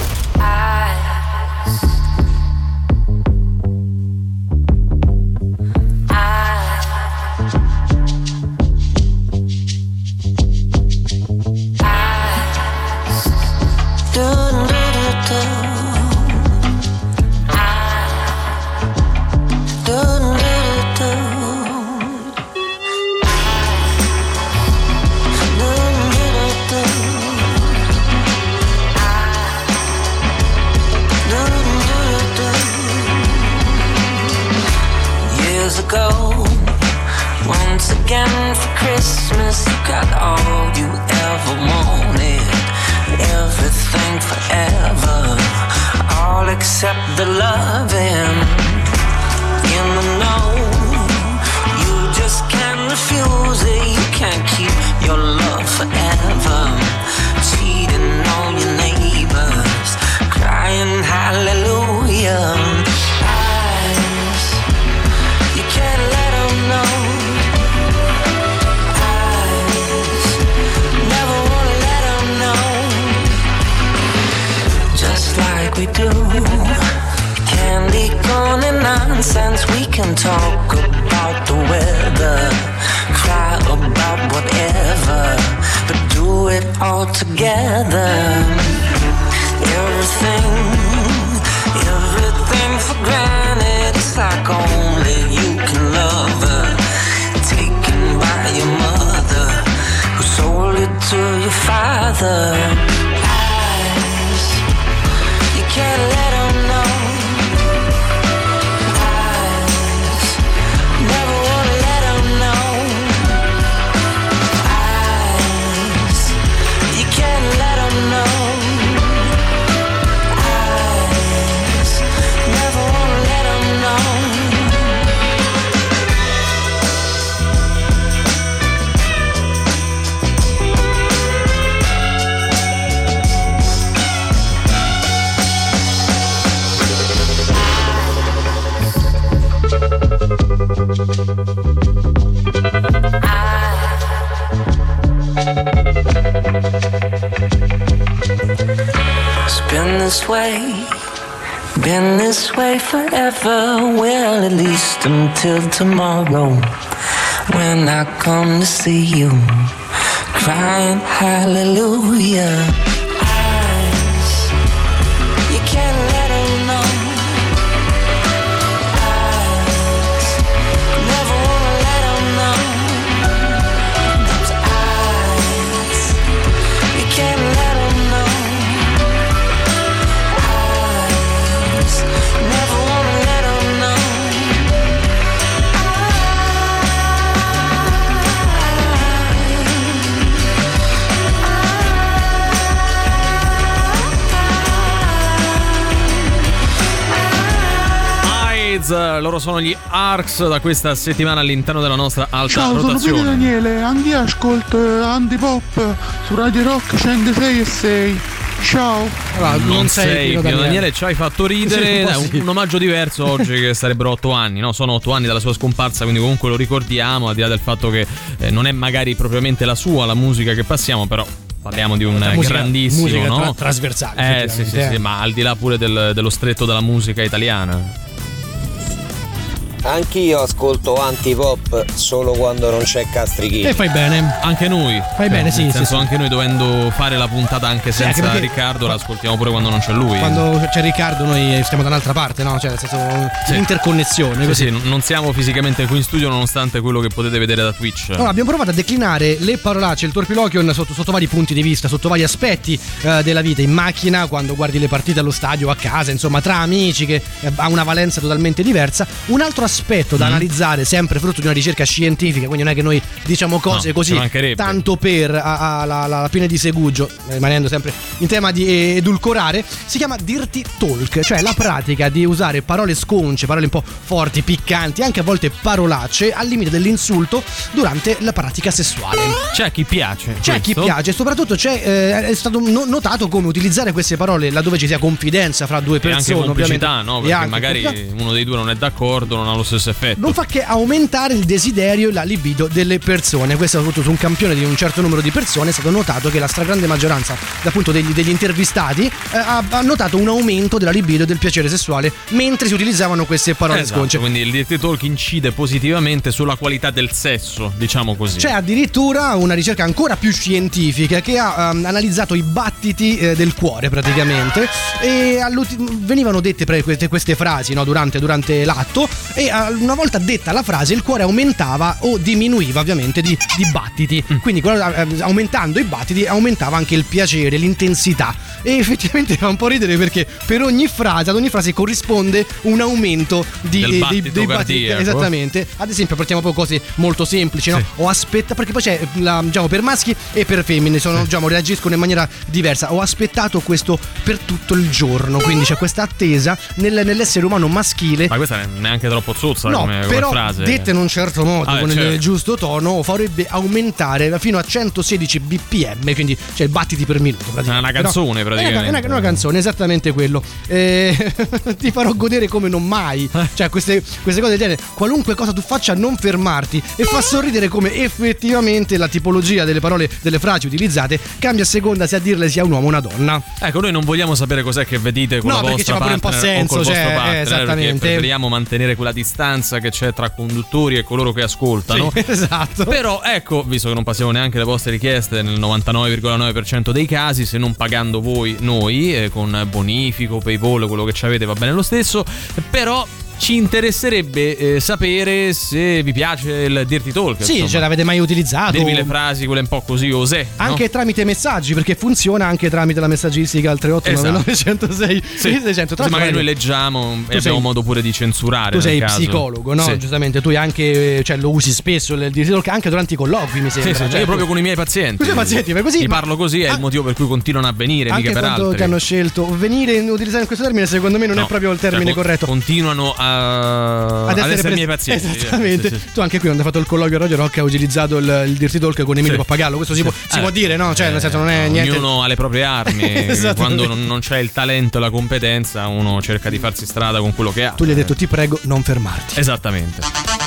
Speaker 18: Forever. Well, at least until tomorrow, when I come to see you, crying hallelujah.
Speaker 3: Loro sono gli Arcs da questa settimana all'interno della nostra alta
Speaker 12: Ciao, sono Pino
Speaker 3: rotazione.
Speaker 12: Daniele, anch'io ascolto eh, Antipop su Radio Rock 106 e 6. Ciao.
Speaker 3: non, sei, Pino Daniele. ci hai fatto ridere.
Speaker 12: Sì, un
Speaker 3: un, omaggio diverso oggi che sarebbero otto anni, no? Sono otto anni dalla sua scomparsa, quindi comunque lo ricordiamo, al di là del fatto che eh, non è magari propriamente la sua la musica che passiamo, però parliamo di un eh,
Speaker 5: musica-
Speaker 3: grandissimo,
Speaker 5: musica
Speaker 3: no?
Speaker 5: tra- trasversale,
Speaker 3: Eh sì, sì,
Speaker 5: effettivamente,
Speaker 3: sì,
Speaker 5: eh.
Speaker 3: ma al di là pure del- dello stretto della musica italiana.
Speaker 6: Anch'io ascolto antipop solo quando non c'è Castrichini.
Speaker 5: E fai bene.
Speaker 3: Anche noi.
Speaker 5: Fai bene, sì,
Speaker 3: Nel
Speaker 5: sì,
Speaker 3: senso,
Speaker 5: sì.
Speaker 3: anche noi dovendo fare la puntata anche
Speaker 5: Sì,
Speaker 3: senza
Speaker 5: anche perché-
Speaker 3: Riccardo, la ascoltiamo pure quando non c'è lui.
Speaker 5: Quando c'è Riccardo noi stiamo da un'altra parte, no? Cioè, nel senso,
Speaker 3: Sì.
Speaker 5: interconnessione.
Speaker 3: Sì,
Speaker 5: così.
Speaker 3: sì, non siamo fisicamente qui in studio nonostante quello che potete vedere da Twitch.
Speaker 5: Allora, abbiamo provato a declinare le parolacce, il torpiloquion sotto, sotto vari punti di vista, sotto vari aspetti eh, della vita, in macchina, quando guardi le partite allo stadio, a casa, insomma, tra amici, che eh, ha una valenza totalmente diversa. Un altro aspetto da
Speaker 3: Mm.
Speaker 5: analizzare, sempre frutto di una ricerca scientifica, quindi non è che noi diciamo cose
Speaker 3: No,
Speaker 5: così tanto per la, fine di Segugio, rimanendo sempre in tema di eh, edulcorare, si chiama Dirty Talk, cioè la pratica di usare parole sconce, parole un po' forti, piccanti, anche a volte parolacce, al limite dell'insulto durante la pratica sessuale.
Speaker 3: C'è chi piace.
Speaker 5: C'è a chi
Speaker 3: questo.
Speaker 5: piace, soprattutto c'è, eh, è stato no- notato come utilizzare queste parole laddove ci sia confidenza fra due
Speaker 3: E anche
Speaker 5: persone,
Speaker 3: complicità, no?
Speaker 5: E
Speaker 3: Perché magari
Speaker 5: complicità.
Speaker 3: uno dei due non è d'accordo, non ha lo stesso effetto.
Speaker 5: non fa che aumentare il desiderio e la libido delle persone. Questo soprattutto su un campione di un certo numero di persone è stato notato che la stragrande maggioranza appunto degli, degli intervistati eh, ha, ha notato un aumento della libido e del piacere sessuale mentre si utilizzavano queste parole
Speaker 3: Esatto,
Speaker 5: sconce.
Speaker 3: quindi il dirty talk incide positivamente sulla qualità del sesso, diciamo così.
Speaker 5: C'è addirittura una ricerca ancora più scientifica che ha ehm, analizzato i battiti eh, del cuore praticamente e venivano dette queste, queste frasi no, durante, durante l'atto e una volta detta la frase il cuore aumentava o diminuiva ovviamente di, di battiti. Quindi quello- eh, aumentando i battiti aumentava anche il piacere, l'intensità. E effettivamente fa un po' ridere perché per ogni frase ad ogni frase corrisponde un aumento di,
Speaker 3: Del
Speaker 5: dei-
Speaker 3: battito
Speaker 5: dei battiti.
Speaker 3: cardiaco.
Speaker 5: esattamente. Ad esempio partiamo proprio cose molto semplici no? ho aspettato perché poi c'è la- diciamo per maschi e per femmine sono, diciamo, reagiscono in maniera diversa. Ho aspettato questo per tutto il giorno. Quindi c'è questa attesa nel- nell'essere umano maschile.
Speaker 3: Ma questa è neanche troppo zozza
Speaker 5: No,
Speaker 3: come, come
Speaker 5: però
Speaker 3: frase.
Speaker 5: detta in un certo modo,
Speaker 3: Ah,
Speaker 5: con
Speaker 3: certo.
Speaker 5: il giusto tono, farebbe aumentare fino a 116 bpm, quindi cioè battiti per minuto. praticamente.
Speaker 3: Una canzone,
Speaker 5: È una-
Speaker 3: praticamente.
Speaker 5: È una, una canzone, esattamente quello. Eh, ti farò godere come non mai. Cioè, queste, queste cose del genere, qualunque cosa tu faccia, non fermarti. E fa sorridere come effettivamente la tipologia delle parole, delle frasi utilizzate cambia a seconda se a dirle sia un uomo o una donna.
Speaker 3: Ecco, noi non vogliamo sapere cos'è che vedete con
Speaker 5: No,
Speaker 3: la vostra
Speaker 5: pure un po'
Speaker 3: partner o
Speaker 5: senso,
Speaker 3: col
Speaker 5: cioè,
Speaker 3: vostro
Speaker 5: eh,
Speaker 3: partner, eh,
Speaker 5: esattamente.
Speaker 3: preferiamo mantenere quella distanza che c'è tra conduttori e coloro che ascoltano.
Speaker 5: Sì, esatto.
Speaker 3: Però ecco, visto che non passiamo neanche le vostre richieste nel 99,9% dei casi, se non pagando voi noi eh, con bonifico, PayPal, quello che ci avete va bene lo stesso, però ci interesserebbe eh, sapere se vi piace il Dirty Talk.
Speaker 5: Sì,
Speaker 3: insomma.
Speaker 5: ce l'avete mai utilizzato?
Speaker 3: Dirmi le frasi, quelle un po' così osè. no?
Speaker 5: Anche tramite messaggi, perché funziona anche tramite la messaggistica al 3899 106
Speaker 3: Esatto. Sì.
Speaker 5: 600. Tra
Speaker 3: Così magari noi leggiamo e
Speaker 5: sei-
Speaker 3: abbiamo modo pure di censurare.
Speaker 5: Tu sei psicologo, no?
Speaker 3: Sì.
Speaker 5: Giustamente, tu anche cioè, lo usi spesso il Dirty Talk anche durante i colloqui, mi
Speaker 3: Sì,
Speaker 5: sembra.
Speaker 3: sì,
Speaker 5: Cioè,
Speaker 3: io proprio con i miei pazienti.
Speaker 5: Con i pazienti, ma così, ma-
Speaker 3: parlo così, è il motivo per cui continuano a venire,
Speaker 5: Anche
Speaker 3: mica per altri.
Speaker 5: ti hanno scelto venire utilizzare questo termine, secondo me non
Speaker 3: No,
Speaker 5: è proprio il termine
Speaker 3: cioè,
Speaker 5: corretto.
Speaker 3: Continuano a... ad, essere,
Speaker 5: pres-
Speaker 3: miei pazienti.
Speaker 5: Esattamente.
Speaker 3: Sì, sì.
Speaker 5: Tu anche qui quando hai fatto il colloquio a Radio Rock hai utilizzato il, il Dirty Talk con Emilio
Speaker 3: Sì.
Speaker 5: Pappagallo. Questo si, può, si
Speaker 3: Eh,
Speaker 5: può dire, no? Cioè, nel senso, non è niente.
Speaker 3: Ognuno ha le proprie armi.
Speaker 5: Esattamente.
Speaker 3: Quando non, non c'è il talento e la competenza, uno cerca di farsi strada con quello che ha.
Speaker 5: Tu gli hai detto, ti prego, non fermarti.
Speaker 3: Esattamente.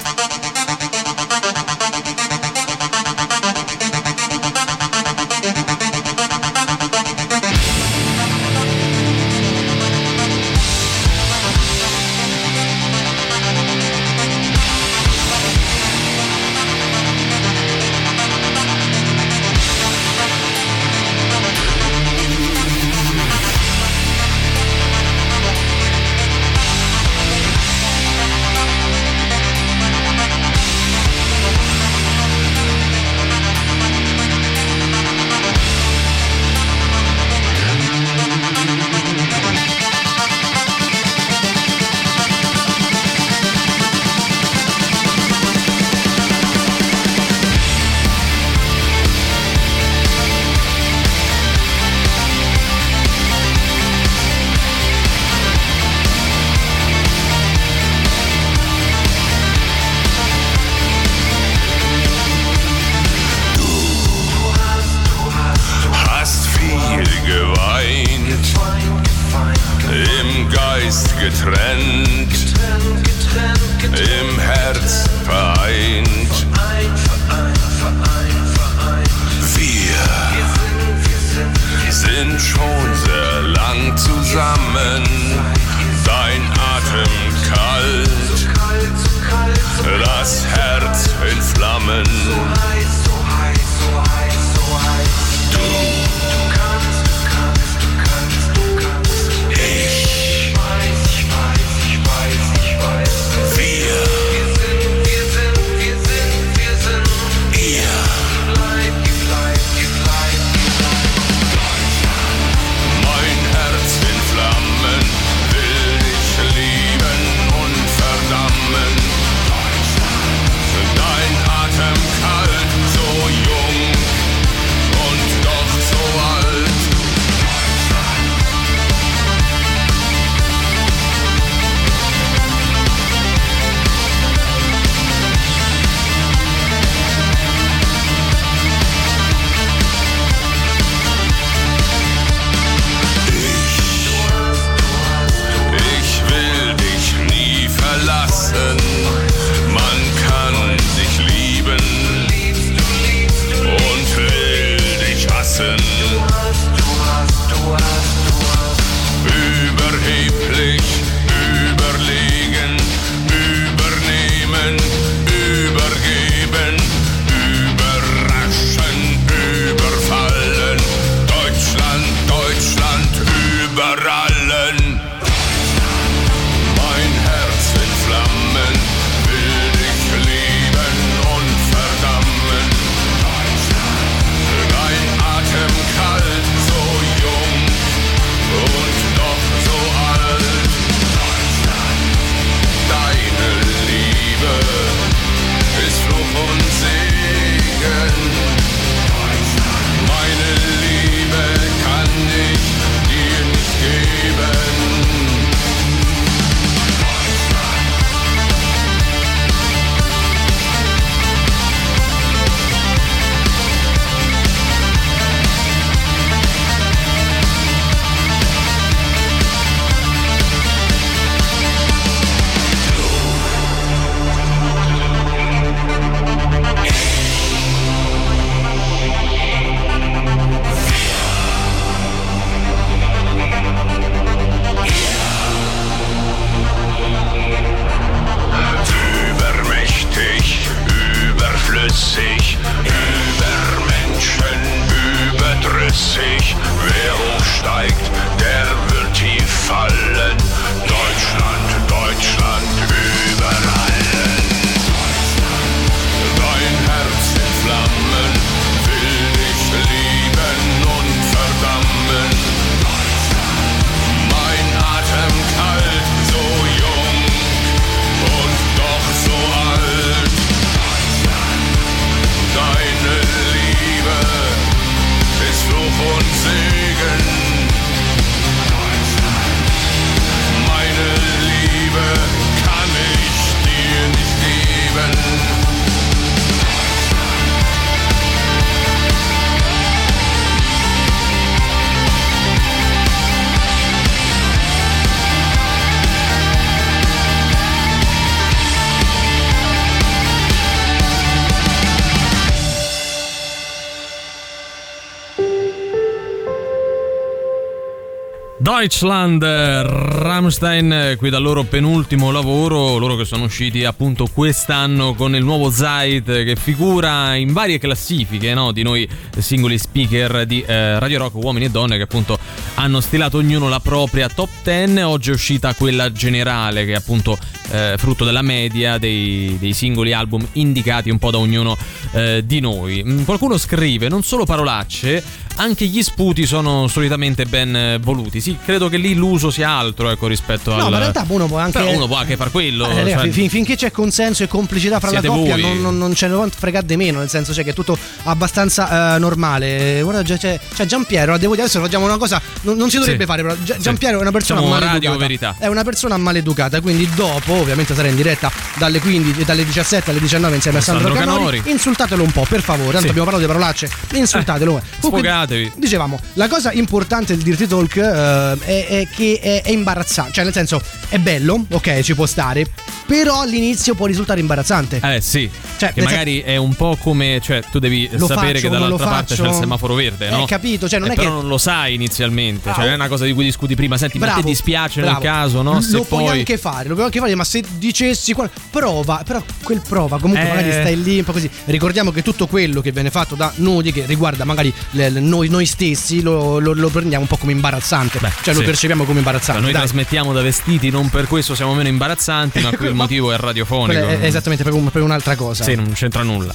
Speaker 3: Deutschland, Rammstein, qui dal loro penultimo lavoro, loro che sono usciti appunto quest'anno con il nuovo Zeit che figura in varie classifiche no? di noi singoli speaker di eh, Radio Rock, uomini e donne che appunto hanno stilato ognuno la propria top 10, oggi è uscita quella generale che è appunto eh, frutto della media dei, dei singoli album indicati un po' da ognuno eh, di noi. Mm, Qualcuno scrive non solo parolacce, anche gli sputi sono solitamente ben eh, voluti. Sì, credo che lì l'uso sia altro ecco, rispetto al...
Speaker 5: No, ma in realtà uno può anche.
Speaker 3: Però uno può anche far quello.
Speaker 5: Eh,
Speaker 3: cioè-
Speaker 5: fin- finché c'è consenso e complicità fra la
Speaker 3: Siete
Speaker 5: coppia,
Speaker 3: voi.
Speaker 5: non, non, non ce ne di meno. Nel senso, cioè, che è tutto abbastanza eh, normale. Guarda, c'è, c'è, c'è Giampiero. Devo dire, adesso facciamo una cosa. Non, non si dovrebbe
Speaker 3: Sì.
Speaker 5: fare, però.
Speaker 3: Sì.
Speaker 5: Giampiero è una persona
Speaker 3: Facciamo
Speaker 5: maleducata.
Speaker 3: verità.
Speaker 5: È una persona maleducata. Quindi, dopo, ovviamente, sarà in diretta dalle, 15, dalle 17 alle 19 insieme a Sandro,
Speaker 3: Sandro
Speaker 5: Canori.
Speaker 3: Canori.
Speaker 5: Insultatelo un po', per favore. Tanto
Speaker 3: Sì.
Speaker 5: abbiamo parlato di parolacce. Insultatelo. Comunque,
Speaker 3: Sfogatevi.
Speaker 5: Dicevamo, la cosa importante del Dirty Talk eh, è, è che è, è imbarazzante, cioè nel senso è bello, ok, ci può stare, però all'inizio può risultare imbarazzante.
Speaker 3: Eh sì,
Speaker 5: Cioè,
Speaker 3: che magari è un po' come, cioè tu devi sapere che dall'altra parte c'è il semaforo verde, no?
Speaker 5: Eh, capito, cioè non
Speaker 3: Eh,
Speaker 5: è
Speaker 3: però
Speaker 5: che-
Speaker 3: non lo sai inizialmente,
Speaker 5: Ah,
Speaker 3: cioè non è una cosa di cui discuti prima, senti, ma
Speaker 5: Bravo,
Speaker 3: ti dispiace
Speaker 5: bravo.
Speaker 3: nel caso, no?
Speaker 5: Lo
Speaker 3: Se
Speaker 5: puoi
Speaker 3: poi
Speaker 5: anche fare, lo puoi anche fare, ma se dicessi qua- prova, però quel prova, comunque
Speaker 3: Eh.
Speaker 5: magari stai lì un po' così. Ricordiamo che tutto quello che viene fatto da noi, che riguarda magari le- le- noi, noi stessi, lo, lo- lo prendiamo un po' come imbarazzante. cioè lo
Speaker 3: sì.
Speaker 5: percepiamo come imbarazzante.
Speaker 3: noi
Speaker 5: dai.
Speaker 3: trasmettiamo da vestiti, non per questo siamo meno imbarazzanti, ma qui il motivo è radiofonico.
Speaker 5: È esattamente per, un- per un'altra cosa.
Speaker 3: Sì, non c'entra nulla.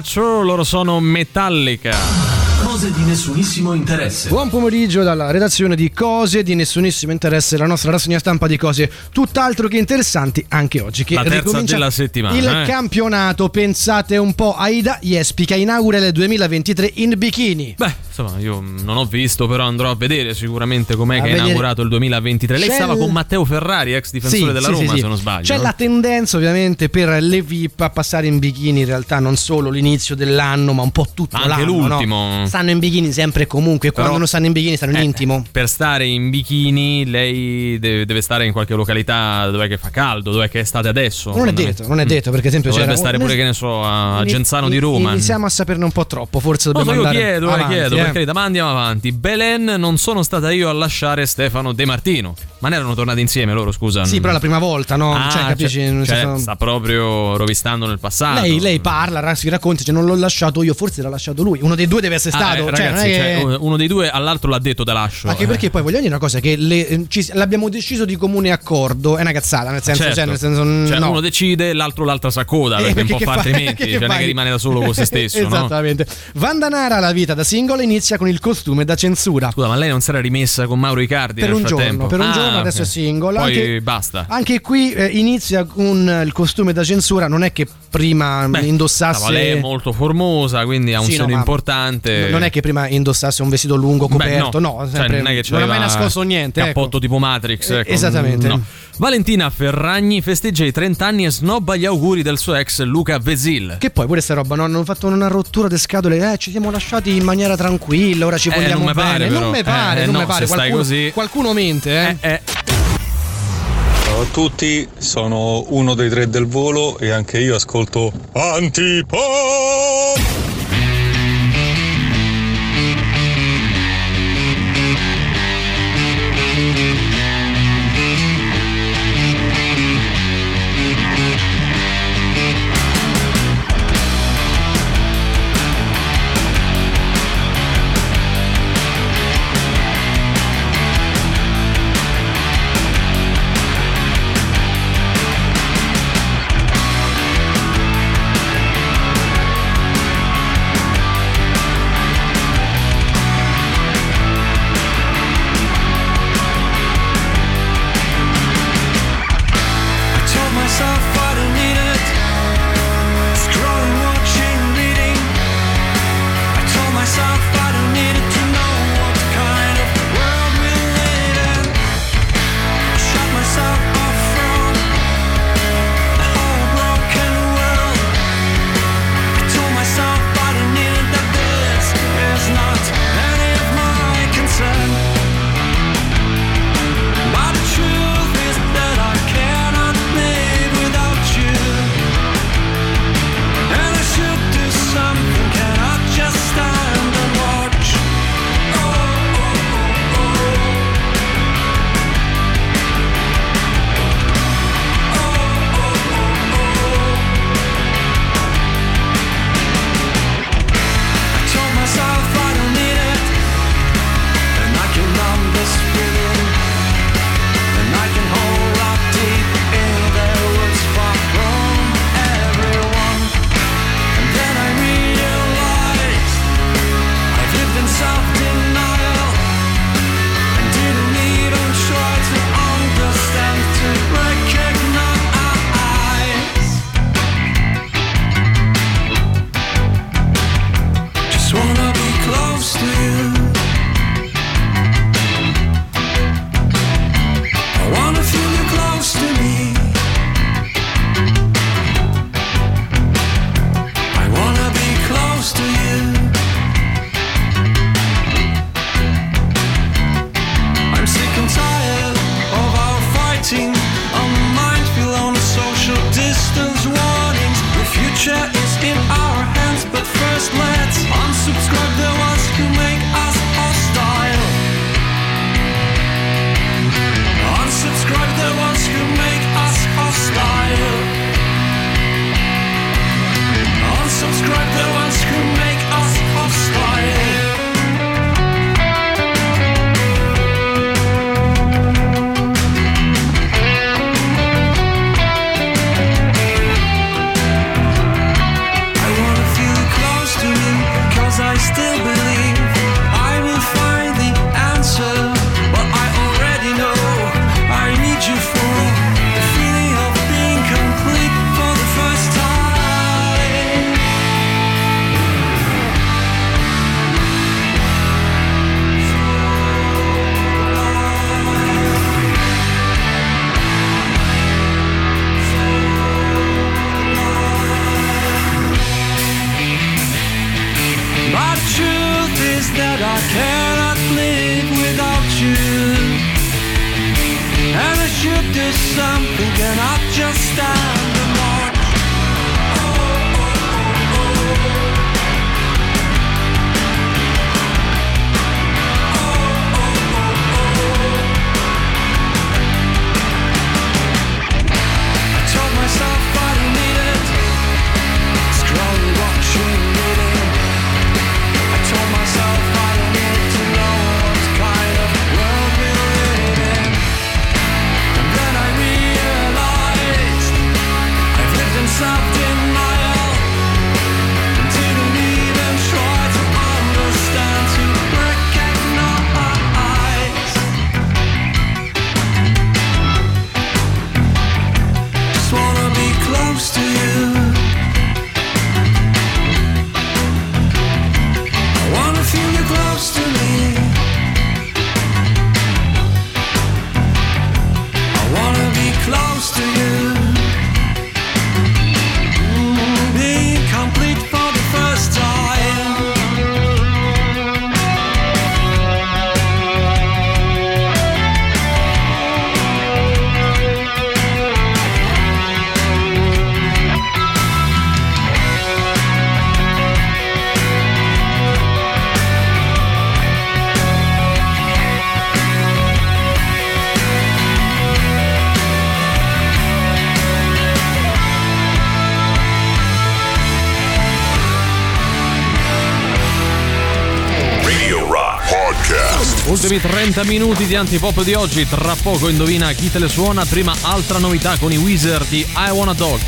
Speaker 3: Butcher, loro sono Metallica.
Speaker 7: Cose di nessunissimo interesse.
Speaker 5: Buon pomeriggio dalla redazione di Cose di nessunissimo interesse, la nostra rassegna stampa di cose tutt'altro che interessanti anche oggi. Che
Speaker 3: La terza
Speaker 5: ricomincia
Speaker 3: della settimana,
Speaker 5: Il
Speaker 3: eh.
Speaker 5: campionato, pensate un po', Aida Jespica inaugura il 2023 in bikini.
Speaker 3: Beh, insomma, io non ho visto, però andrò a vedere sicuramente com'è
Speaker 5: A
Speaker 3: che
Speaker 5: vedere-
Speaker 3: inaugurato il 2023. Lei
Speaker 5: C'è
Speaker 3: stava
Speaker 5: il-
Speaker 3: con Matteo Ferrari, ex difensore
Speaker 5: Sì,
Speaker 3: della
Speaker 5: sì,
Speaker 3: Roma,
Speaker 5: sì,
Speaker 3: se non sbaglio.
Speaker 5: C'è
Speaker 3: no?
Speaker 5: la tendenza ovviamente per le VIP a passare in bikini, in realtà non solo l'inizio dell'anno, ma un po' tutto
Speaker 3: Anche
Speaker 5: l'anno. no?
Speaker 3: l'ultimo.
Speaker 5: Stanno in bikini sempre e comunque,
Speaker 3: Però-
Speaker 5: quando non stanno in bikini stanno in
Speaker 3: Eh,
Speaker 5: intimo.
Speaker 3: Per stare in bikini lei deve, deve stare in qualche località dove che fa caldo, dove che state adesso.
Speaker 5: Non è detto, non è detto, perché ad esempio
Speaker 3: Dovrebbe
Speaker 5: c'era
Speaker 3: stare pure, che ne so, a Genzano di Roma.
Speaker 5: Iniziamo a saperne un po' troppo, forse
Speaker 3: Non so,
Speaker 5: dobbiamo
Speaker 3: io chiedo, eh,
Speaker 5: avanti,
Speaker 3: chiedo,
Speaker 5: eh.
Speaker 3: Per carità, ma andiamo avanti. Belen non sono stata io a lasciare Stefano De Martino. Ma ne erano tornati insieme loro, scusa.
Speaker 5: Sì, però la prima volta, no?
Speaker 3: Ah,
Speaker 5: cioè, capisci?
Speaker 3: cioè- cioè,
Speaker 5: senso-
Speaker 3: sta proprio rovistando nel passato.
Speaker 5: lei, lei parla, si racconta, cioè non l'ho lasciato io, forse l'ha lasciato lui. Uno dei due deve essere
Speaker 3: Ah,
Speaker 5: stato. cioè,
Speaker 3: ragazzi,
Speaker 5: non è che-
Speaker 3: cioè, uno dei due all'altro l'ha detto te lascio.
Speaker 5: Anche
Speaker 3: Eh.
Speaker 5: perché poi voglio dire una cosa: che le- eh, ci- l'abbiamo deciso di comune accordo, è una cazzata, nel senso,
Speaker 3: Certo.
Speaker 5: cioè, nel senso mm,
Speaker 3: Cioè,
Speaker 5: no.
Speaker 3: uno decide, l'altro l'altra s'accoda,
Speaker 5: Eh,
Speaker 3: perché, un po' fa altrimenti, cioè, è che rimane da solo con se stesso, no?
Speaker 5: Esattamente. Vandanara, la vita da singola, inizia con il costume da censura.
Speaker 3: Scusa, ma lei non era rimessa con Mauro Icardi
Speaker 5: Per un
Speaker 3: frattempo?
Speaker 5: giorno, per un
Speaker 3: Ah,
Speaker 5: giorno, adesso è single.
Speaker 3: Poi
Speaker 5: Anche-
Speaker 3: basta.
Speaker 5: Anche qui eh, inizia con eh, il costume da censura, non è che prima
Speaker 3: Beh,
Speaker 5: indossasse.
Speaker 3: lei è molto formosa, quindi ha un
Speaker 5: Sì, no,
Speaker 3: seno
Speaker 5: ma
Speaker 3: importante.
Speaker 5: Non è che prima indossasse un vestito lungo
Speaker 3: Beh,
Speaker 5: coperto, no,
Speaker 3: Cioè,
Speaker 5: sempre-
Speaker 3: non è che
Speaker 5: non ha mai nascosto niente. ecco.
Speaker 3: Cappotto tipo Matrix.
Speaker 5: Eh,
Speaker 3: ecco.
Speaker 5: esattamente.
Speaker 3: No. Valentina Ferragni festeggia i 30 anni e snobba gli auguri del suo ex Luca Vesil.
Speaker 5: Che poi pure sta roba, no? hanno fatto una rottura di scatole, eh, ci siamo lasciati in maniera tranquilla, ora ci
Speaker 3: Eh,
Speaker 5: vogliamo
Speaker 3: non me
Speaker 5: bene.
Speaker 3: pare,
Speaker 5: non mi pare,
Speaker 3: Eh,
Speaker 5: non
Speaker 3: no,
Speaker 5: mi pare. Qualcuno,
Speaker 3: così-
Speaker 5: qualcuno mente, eh.
Speaker 19: Ciao a tutti, sono uno dei tre del volo e anche io ascolto Antipop!
Speaker 3: Ultimi 30 minuti di antipop di oggi, tra poco indovina chi te le suona, prima altra novità con i Wizard di I Wanna Dog.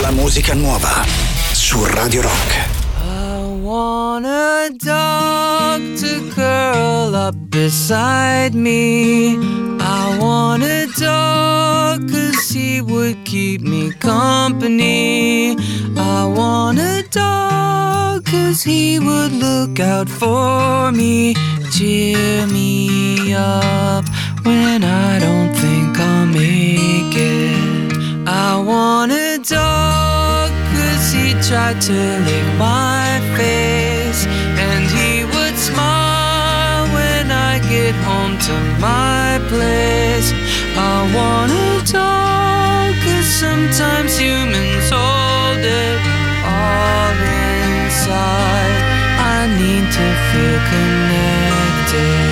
Speaker 4: La musica nuova su Radio Rock.
Speaker 10: I want a dog to curl up beside me. I want a dog cause he would keep me company. I want a dog cause he would look out for me, cheer me up when I don't think I'll make it. I want a dog cause he tried to lick my face and he would smile when I get home to my place. I want a dog cause sometimes humans hold it all inside. I need to feel connected.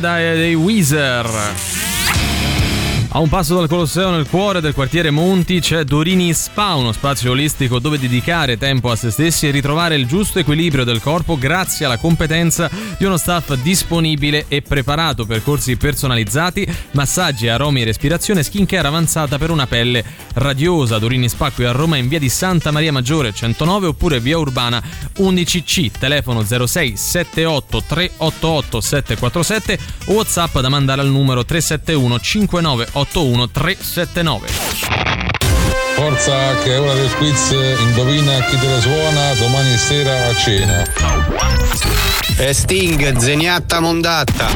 Speaker 3: Dei Weezer. A un passo dal Colosseo, nel cuore del quartiere Monti, c'è Dorini Spa, uno spazio olistico dove dedicare tempo a se stessi e ritrovare il giusto equilibrio del corpo grazie alla competenza di uno staff disponibile e preparato, percorsi personalizzati, massaggi, aromi respirazione, skincare avanzata per una pelle radiosa. Dorini Spa qui a Roma in via di Santa Maria Maggiore 109 oppure via Urbana 11C, telefono 06 78 388 747 o WhatsApp da mandare al numero 371 59 379.
Speaker 19: Forza che è ora del quiz, indovina chi te la suona domani sera a cena.
Speaker 20: E Sting, zeniatta mondatta.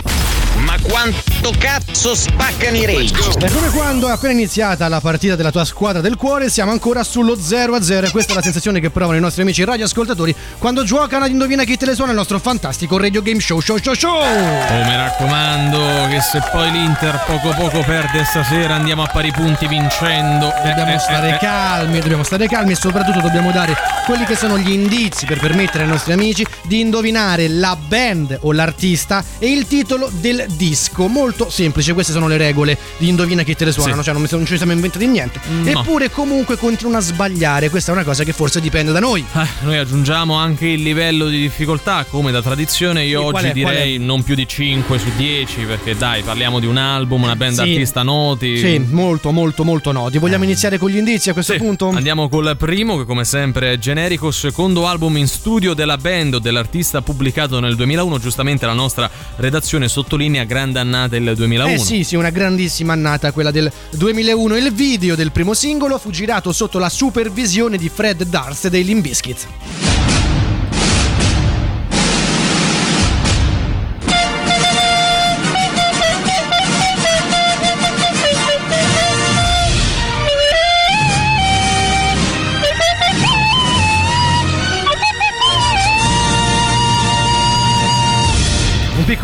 Speaker 20: Ma quanto cazzo spaccano i rage?
Speaker 5: È come quando è appena iniziata la partita della tua squadra del cuore, siamo ancora sullo 0-0 e questa è la sensazione che provano i nostri amici radioascoltatori quando giocano ad Indovina chi te le suona il nostro fantastico radio game show show show show.
Speaker 3: Oh, mi raccomando che se poi l'Inter poco poco perde stasera andiamo a pari punti vincendo. Eh,
Speaker 5: Dobbiamo
Speaker 3: eh,
Speaker 5: stare
Speaker 3: eh, eh.
Speaker 5: calmi, dobbiamo stare calmi e soprattutto dobbiamo dare quelli che sono gli indizi per permettere ai nostri amici di indovinare la band o l'artista e il titolo del disco. Molto semplice, queste sono le regole di Indovina chi te le suonano,
Speaker 3: Sì.
Speaker 5: cioè non, mi- non ci siamo inventati niente.
Speaker 3: No.
Speaker 5: Eppure comunque continuano a sbagliare, questa è una cosa che forse dipende da noi.
Speaker 3: Eh, noi aggiungiamo anche il livello di difficoltà, come da tradizione. Io
Speaker 5: qual
Speaker 3: oggi
Speaker 5: è,
Speaker 3: direi non più di 5 su 10, perché dai, parliamo di un album, una band
Speaker 5: Sì.
Speaker 3: artista noti.
Speaker 5: Sì, molto molto molto noti. Vogliamo iniziare con gli indizi a questo
Speaker 3: Sì,
Speaker 5: punto?
Speaker 3: Andiamo col primo, che come sempre è generico, secondo album in studio della band o dell'artista pubblicato nel 2001. Giustamente la nostra redazione sottolinea grande annata il 2001.
Speaker 5: Eh sì, sì, una grandissima annata quella del 2001. Il video del primo singolo fu girato sotto la supervisione di Fred Durst dei Limp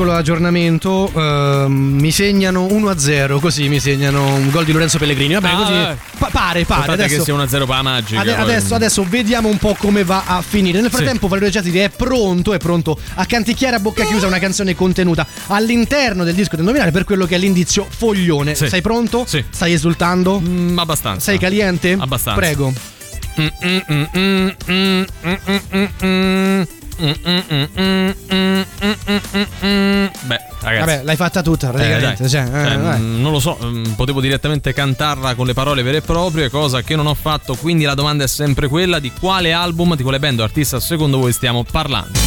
Speaker 5: piccolo aggiornamento, ehm, mi segnano 1-0, così mi segnano un gol di Lorenzo Pellegrini. Vabbè,
Speaker 3: Ah,
Speaker 5: così
Speaker 3: vabbè.
Speaker 5: pa- pare, pare. Adesso,
Speaker 3: che sia 1-0 per la magica.
Speaker 5: ade- adesso, adesso vediamo un po' come va a finire. Nel
Speaker 3: Sì.
Speaker 5: frattempo, Valerio Giatiri è pronto, è pronto a canticchiare a bocca chiusa una canzone contenuta all'interno del disco da indovinare per quello che è l'indizio foglione.
Speaker 3: Sì.
Speaker 5: Sei pronto?
Speaker 3: Sì.
Speaker 5: Stai esultando?
Speaker 3: Mm, abbastanza.
Speaker 5: Sei caliente?
Speaker 3: Abbastanza.
Speaker 5: Prego.
Speaker 3: Mm, mm, Beh, ragazzi.
Speaker 5: Vabbè, l'hai fatta tutta praticamente.
Speaker 3: Eh, dai.
Speaker 5: cioè, eh,
Speaker 3: Cioè,
Speaker 5: vai.
Speaker 3: mm, non lo so, mm, potevo direttamente cantarla con le parole vere e proprie, cosa che non ho fatto, quindi la domanda è sempre quella di quale album, di quale band o artista secondo voi stiamo parlando.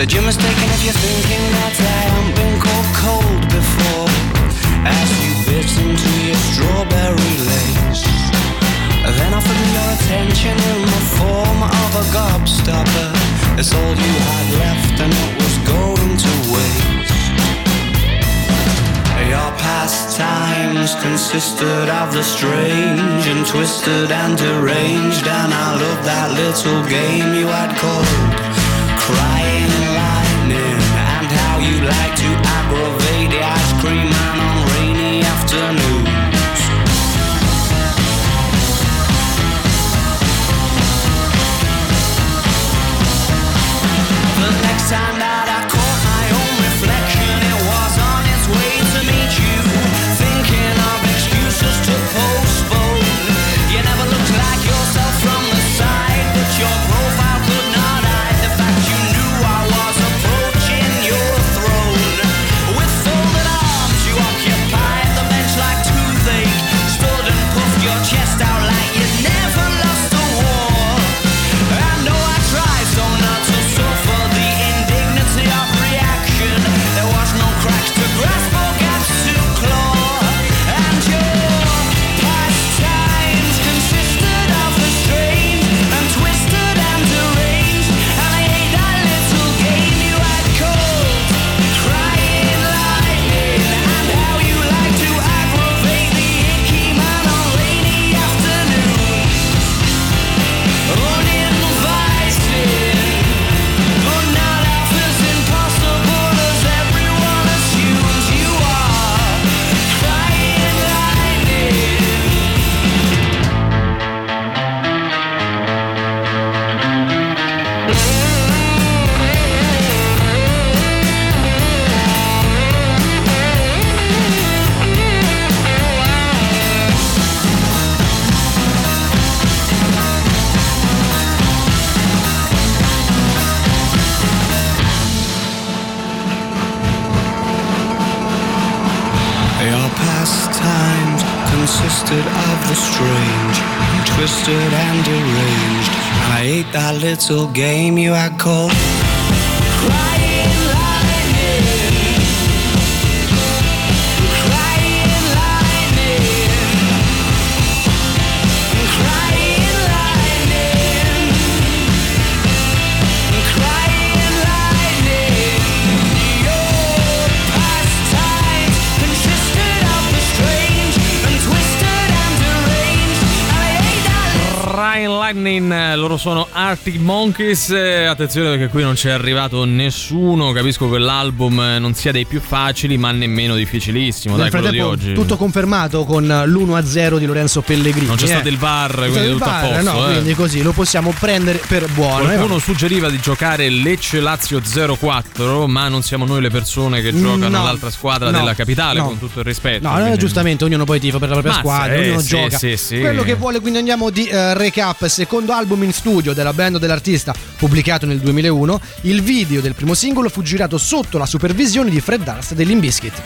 Speaker 12: Said you're mistaken if you're thinking that I haven't been cold before. As you bit into your strawberry lace. Then offered me your attention in the form of a gobstopper. It's all you had left and it was going to waste. Your pastimes consisted of the strange and twisted and deranged, and I loved that little game you had called free man
Speaker 3: sono Arctic Monkeys. eh, Attenzione perché qui non c'è arrivato nessuno. Capisco che l'album eh, non sia dei più facili, ma nemmeno difficilissimo.
Speaker 5: Nel
Speaker 3: Dai, quello di oggi.
Speaker 5: tutto confermato con l'1-0 di Lorenzo Pellegrini.
Speaker 3: Non c'è
Speaker 5: eh.
Speaker 3: stato il VAR, quindi
Speaker 5: il
Speaker 3: tutto a
Speaker 5: VAR,
Speaker 3: posto.
Speaker 5: no,
Speaker 3: eh.
Speaker 5: quindi così lo possiamo prendere per buono. eh,
Speaker 3: Qualcuno suggeriva di giocare Lecce Lazio 04, ma non siamo noi le persone che giocano
Speaker 5: No,
Speaker 3: l'altra squadra
Speaker 5: no,
Speaker 3: della capitale,
Speaker 5: no.
Speaker 3: con tutto il rispetto.
Speaker 5: No, no,
Speaker 3: quindi-
Speaker 5: giustamente ognuno poi tifa per la propria
Speaker 3: Ma
Speaker 5: squadra,
Speaker 3: sì,
Speaker 5: ognuno
Speaker 3: sì,
Speaker 5: gioca.
Speaker 3: sì, sì.
Speaker 5: Quello che vuole, quindi andiamo di eh, recap. Secondo album in studio della band dell'artista, pubblicato nel 2001, il video del primo singolo fu girato sotto la supervisione di Fred Durst degli Limbiskit.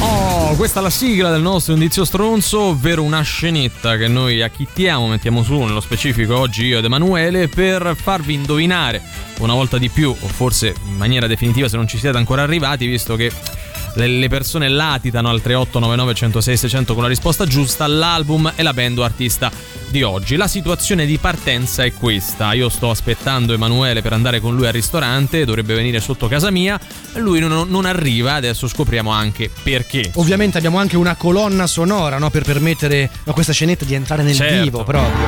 Speaker 3: Oh, questa è la sigla del nostro indizio stronzo, ovvero una scenetta che noi acchittiamo, mettiamo su nello specifico oggi io ed Emanuele per farvi indovinare una volta di più, o forse in maniera definitiva se non ci siete ancora arrivati, visto che le persone latitano al 3899 106 600 con la risposta giusta, l'album e la band o artista di oggi. La situazione di partenza è questa. Io sto aspettando Emanuele per andare con lui al ristorante, dovrebbe venire sotto casa mia, lui non, non arriva, adesso scopriamo anche perché.
Speaker 5: Ovviamente abbiamo anche una colonna sonora no, per permettere a questa scenetta di entrare nel
Speaker 3: Certo.
Speaker 5: vivo proprio.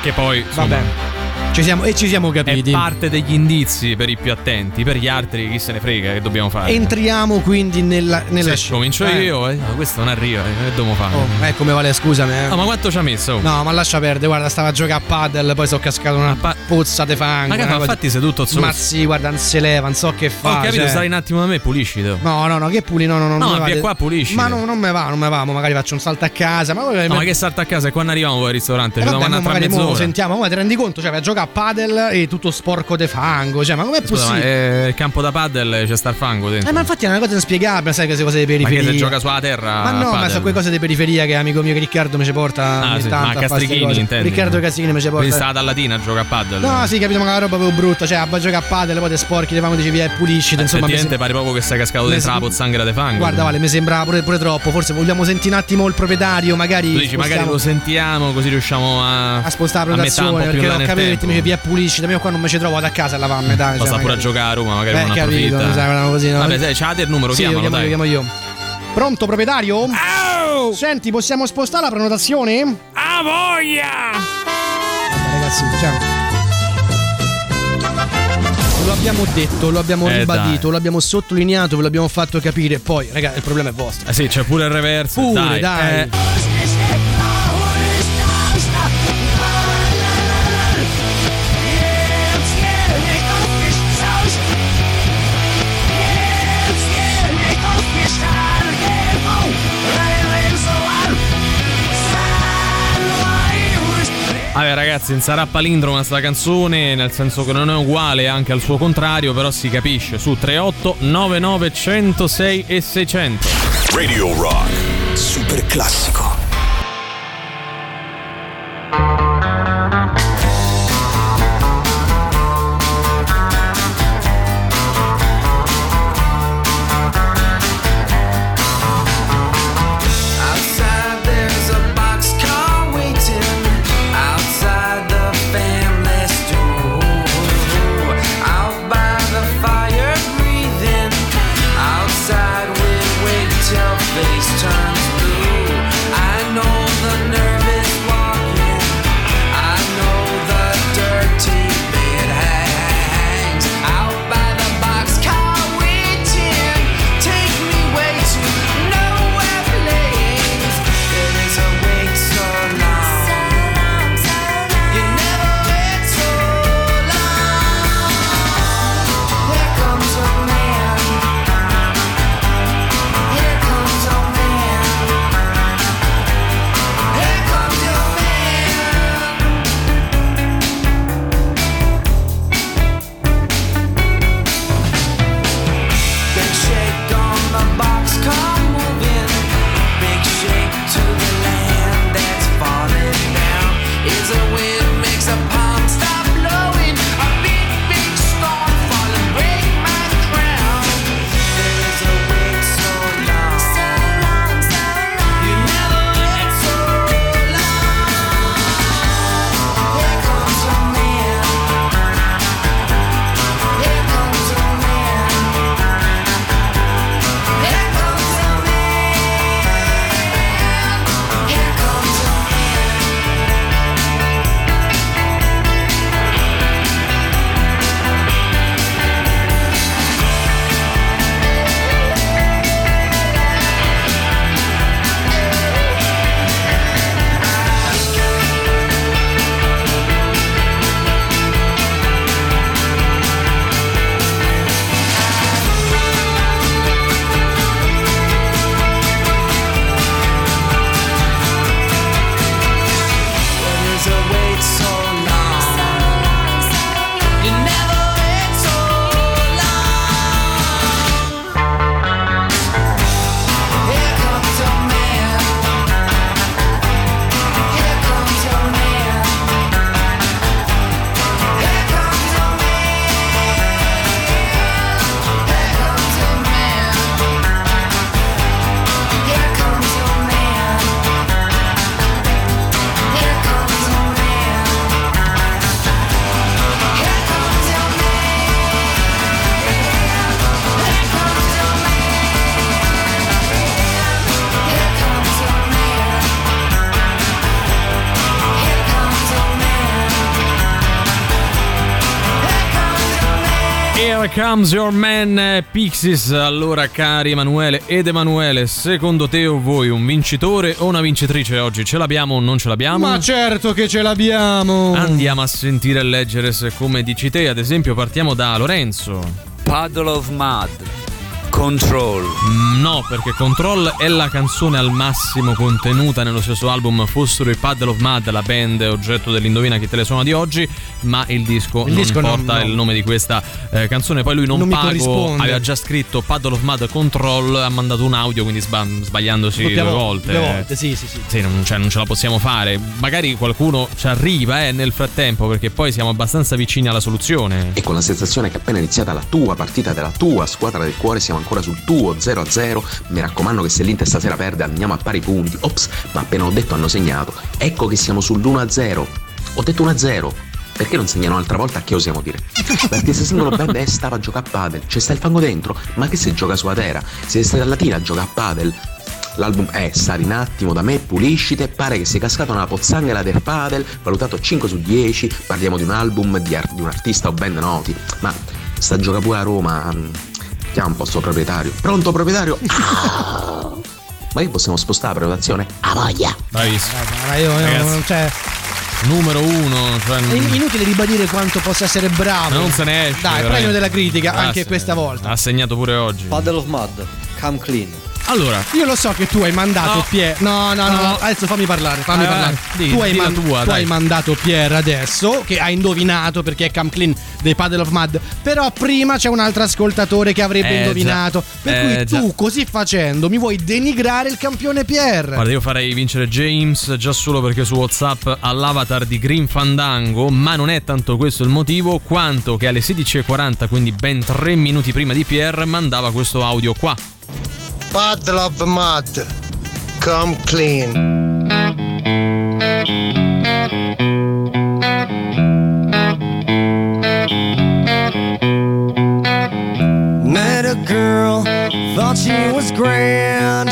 Speaker 3: Che poi insomma,
Speaker 5: Vabbè. Ci siamo, e ci siamo capiti.
Speaker 3: è parte degli indizi per i più attenti, per gli altri chi se ne frega che dobbiamo fare.
Speaker 5: Entriamo quindi nella, nella scena.
Speaker 3: comincio
Speaker 5: Eh.
Speaker 3: io, eh. No, questo non arriva, eh, che dobbiamo fare?
Speaker 5: Oh, eh, come vale, scusami. eh.
Speaker 3: No, ma quanto ci ha messo?
Speaker 5: No, ma lascia perdere, guarda, stava a giocare a padel, poi sono cascato una pozza de fango.
Speaker 3: Ma che Infatti seduto zozzo.
Speaker 5: Ma sì, guarda, non si leva, non so che fa.
Speaker 3: Ho capito,
Speaker 5: cioè.
Speaker 3: stai un attimo da me, puliscito.
Speaker 5: No, no, no, che puli, no, no, no.
Speaker 3: No, ma
Speaker 5: me
Speaker 3: qua pulisci.
Speaker 5: Ma no, non me va, non me va, mo magari faccio un salto a casa. Ma,
Speaker 3: No, ma che salta a casa e quando arriviamo poi al ristorante?
Speaker 5: Eh,
Speaker 3: Ci dobbiamo
Speaker 5: mo
Speaker 3: andare tra mezz'ora.
Speaker 5: sentiamo, ma ti rendi conto? Cioè, vai a giocare a padel e tutto sporco de fango. Cioè, ma com'è
Speaker 3: Scusa, ma
Speaker 5: possibile?
Speaker 3: eh, il campo da paddle c'è sta il fango dentro.
Speaker 5: Eh, ma infatti è una cosa inspiegabile, sai, queste cose di
Speaker 3: Ma che
Speaker 5: periferia.
Speaker 3: se gioca sulla terra?
Speaker 5: Ma no,
Speaker 3: a
Speaker 5: ma
Speaker 3: padel?
Speaker 5: sono quelle cose di periferia che amico mio che Riccardo mi ci porta
Speaker 3: Ah, sì, ma Castrichini intendi?
Speaker 5: Riccardo Casini mi ci porta.
Speaker 3: Quindi stava dalla Latina a giocare a paddle.
Speaker 5: No, sì, capito, ma una roba proprio brutta. Cioè, a giocare a padel, poi te sporchi, le fango, dici via e pulisci. Insomma, mi
Speaker 3: pare proprio che sei cascato
Speaker 5: mi
Speaker 3: dentro la pozzanghera de fango.
Speaker 5: Guarda, Vale, mi sembra pure, pure troppo. Forse vogliamo sentire un attimo il proprietario, magari.
Speaker 3: Tu dici, magari lo sentiamo così riusciamo a,
Speaker 5: a spostare la
Speaker 3: più
Speaker 5: perché ho capito dice via pulisci da me qua non mi ci trovo vado a casa a lavare a metà
Speaker 3: Poi
Speaker 5: cioè,
Speaker 3: pure a giocare a Roma, magari
Speaker 5: Eh,
Speaker 3: non
Speaker 5: capito,
Speaker 3: approfitta.
Speaker 5: erano così, no?
Speaker 3: Vabbè, sai, c'ha del numero,
Speaker 5: Sì,
Speaker 3: chiamalo,
Speaker 5: chiamo,
Speaker 3: dai.
Speaker 5: io chiamo io pronto proprietario? senti possiamo spostare la prenotazione?
Speaker 12: A voglia!
Speaker 5: Vabbè, ragazzi ciao Lo abbiamo detto, lo abbiamo
Speaker 3: Eh,
Speaker 5: ribadito,
Speaker 3: dai.
Speaker 5: lo abbiamo sottolineato, ve l'abbiamo fatto capire. Poi, ragazzi, il problema è vostro.
Speaker 3: Eh sì, c'è pure il reverse.
Speaker 5: Pure,
Speaker 3: dai.
Speaker 5: dai.
Speaker 3: Eh, Vabbè ragazzi, non sarà palindroma sta canzone, nel senso che non è uguale anche al suo contrario, però si capisce su 38 99 106 e 600.
Speaker 1: Radio Rock. Super classico.
Speaker 3: Here comes your man eh, Pixies. Allora, cari Emanuele ed Emanuele, secondo te o voi un vincitore o una vincitrice oggi? Ce l'abbiamo o non ce l'abbiamo?
Speaker 5: Ma certo che ce l'abbiamo.
Speaker 3: Andiamo a sentire e leggere se come dici te, ad esempio, partiamo da Lorenzo.
Speaker 21: Puddle of Mud. Control.
Speaker 3: Mm, No, perché Control è la canzone al massimo contenuta nello stesso album. Fossero i Paddle of Mud, la band oggetto dell'indovina chi te le suona di oggi, ma il disco
Speaker 5: Il
Speaker 3: non
Speaker 5: disco non-
Speaker 3: porta
Speaker 5: no.
Speaker 3: il nome di questa eh, canzone. Poi lui non,
Speaker 5: Non mi
Speaker 3: pago, aveva già scritto Paddle of Mud Control, ha mandato un audio, quindi sba- sbagliandosi
Speaker 5: Doppia
Speaker 3: due
Speaker 5: vo-
Speaker 3: volte.
Speaker 5: Due volte, sì, sì, sì.
Speaker 3: Sì, non, cioè, non ce la possiamo fare. Magari qualcuno ci arriva eh, nel frattempo, perché poi siamo abbastanza vicini alla soluzione.
Speaker 22: E con la sensazione che appena iniziata la tua partita della tua squadra del cuore siamo ancora sul tuo 0-0, mi raccomando che se l'Inter stasera perde andiamo a pari punti. Ops, ma appena ho detto hanno segnato. Ecco che siamo sull'1-0. Ho detto 1-0. Perché non segnano un'altra volta? Che osiamo dire? Perché se sentono bene eh, stava a giocare a padel, c'è sta il fango dentro, ma che se gioca su Atera? Se stai a Latina gioca a padel. L'album è Sali un attimo da me, puliscite, pare che sia cascato nella pozzanghera del padel, valutato 5 su 10, parliamo di un album di, ar- di un artista o band noti, ma sta a giocare pure a Roma, mm, chiama un po' sto proprietario. Pronto proprietario? Ah! Ma che possiamo spostare la prenotazione? A voglia!
Speaker 3: Bravissimo.
Speaker 5: Ma io, io
Speaker 3: Ragazzi.
Speaker 5: cioè,
Speaker 3: Numero uno. Cioè,
Speaker 5: è in- inutile ribadire quanto possa essere bravo.
Speaker 3: non se ne esce.
Speaker 5: Dai,
Speaker 3: veramente.
Speaker 5: premio della critica,
Speaker 3: Ah,
Speaker 5: anche
Speaker 3: sì.
Speaker 5: questa volta.
Speaker 3: Ha segnato pure oggi.
Speaker 23: Puddle of Mud. Come clean.
Speaker 3: Allora,
Speaker 5: Io lo so che tu hai mandato
Speaker 3: No.
Speaker 5: Pier. No, no, no,
Speaker 3: No.
Speaker 5: adesso fammi parlare, fammi
Speaker 3: Vai,
Speaker 5: parlare.
Speaker 3: vai, di-
Speaker 5: tu hai,
Speaker 3: la tua,
Speaker 5: tu hai mandato Pier adesso, che ha indovinato perché è Cam Clean dei Paddle of Mud. Però prima c'è un altro ascoltatore che avrebbe
Speaker 3: Eh,
Speaker 5: indovinato.
Speaker 3: già.
Speaker 5: Per
Speaker 3: Eh,
Speaker 5: cui
Speaker 3: già.
Speaker 5: tu, così facendo, mi vuoi denigrare il campione Pier.
Speaker 3: Guarda, io farei vincere James già solo perché su WhatsApp ha l'avatar di Green Fandango, ma non è tanto questo il motivo, quanto che alle 16.40, quindi ben 3 minuti prima di Pierre, mandava questo audio qua.
Speaker 24: Puddle of mud. Come clean.
Speaker 1: Met a girl, thought she was grand.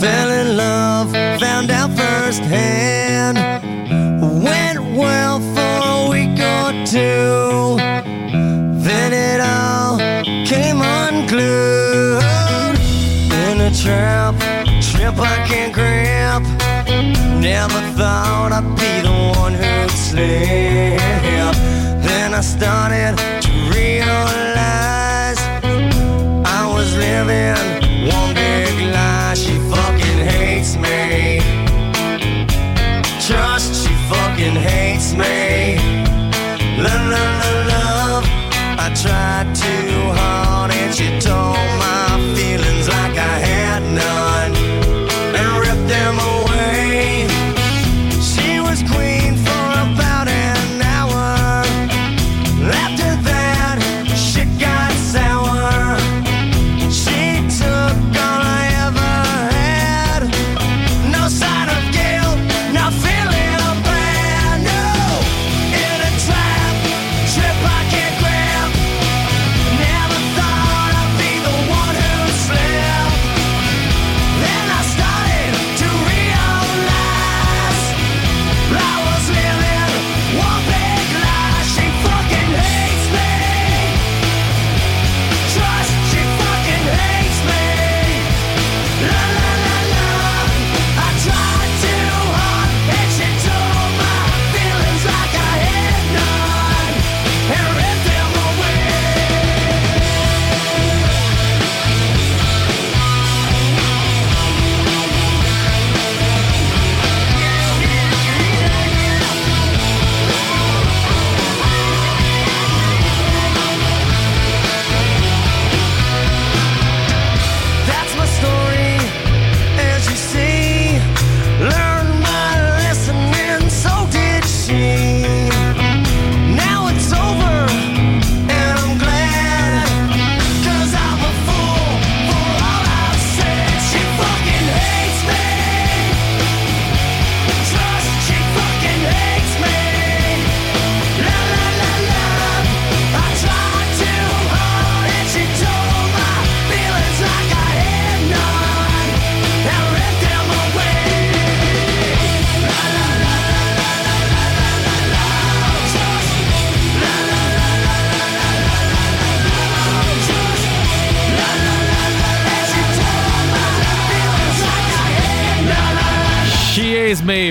Speaker 1: Fell in love, found out firsthand. Went well for a week or two. Then it all came unglued. Trap, trip I can't grab. Never thought I'd be the one who'd slip. Then I started to realize I was living one big lie. She fucking hates me. Trust, she fucking hates me. Love, love, love, love. I tried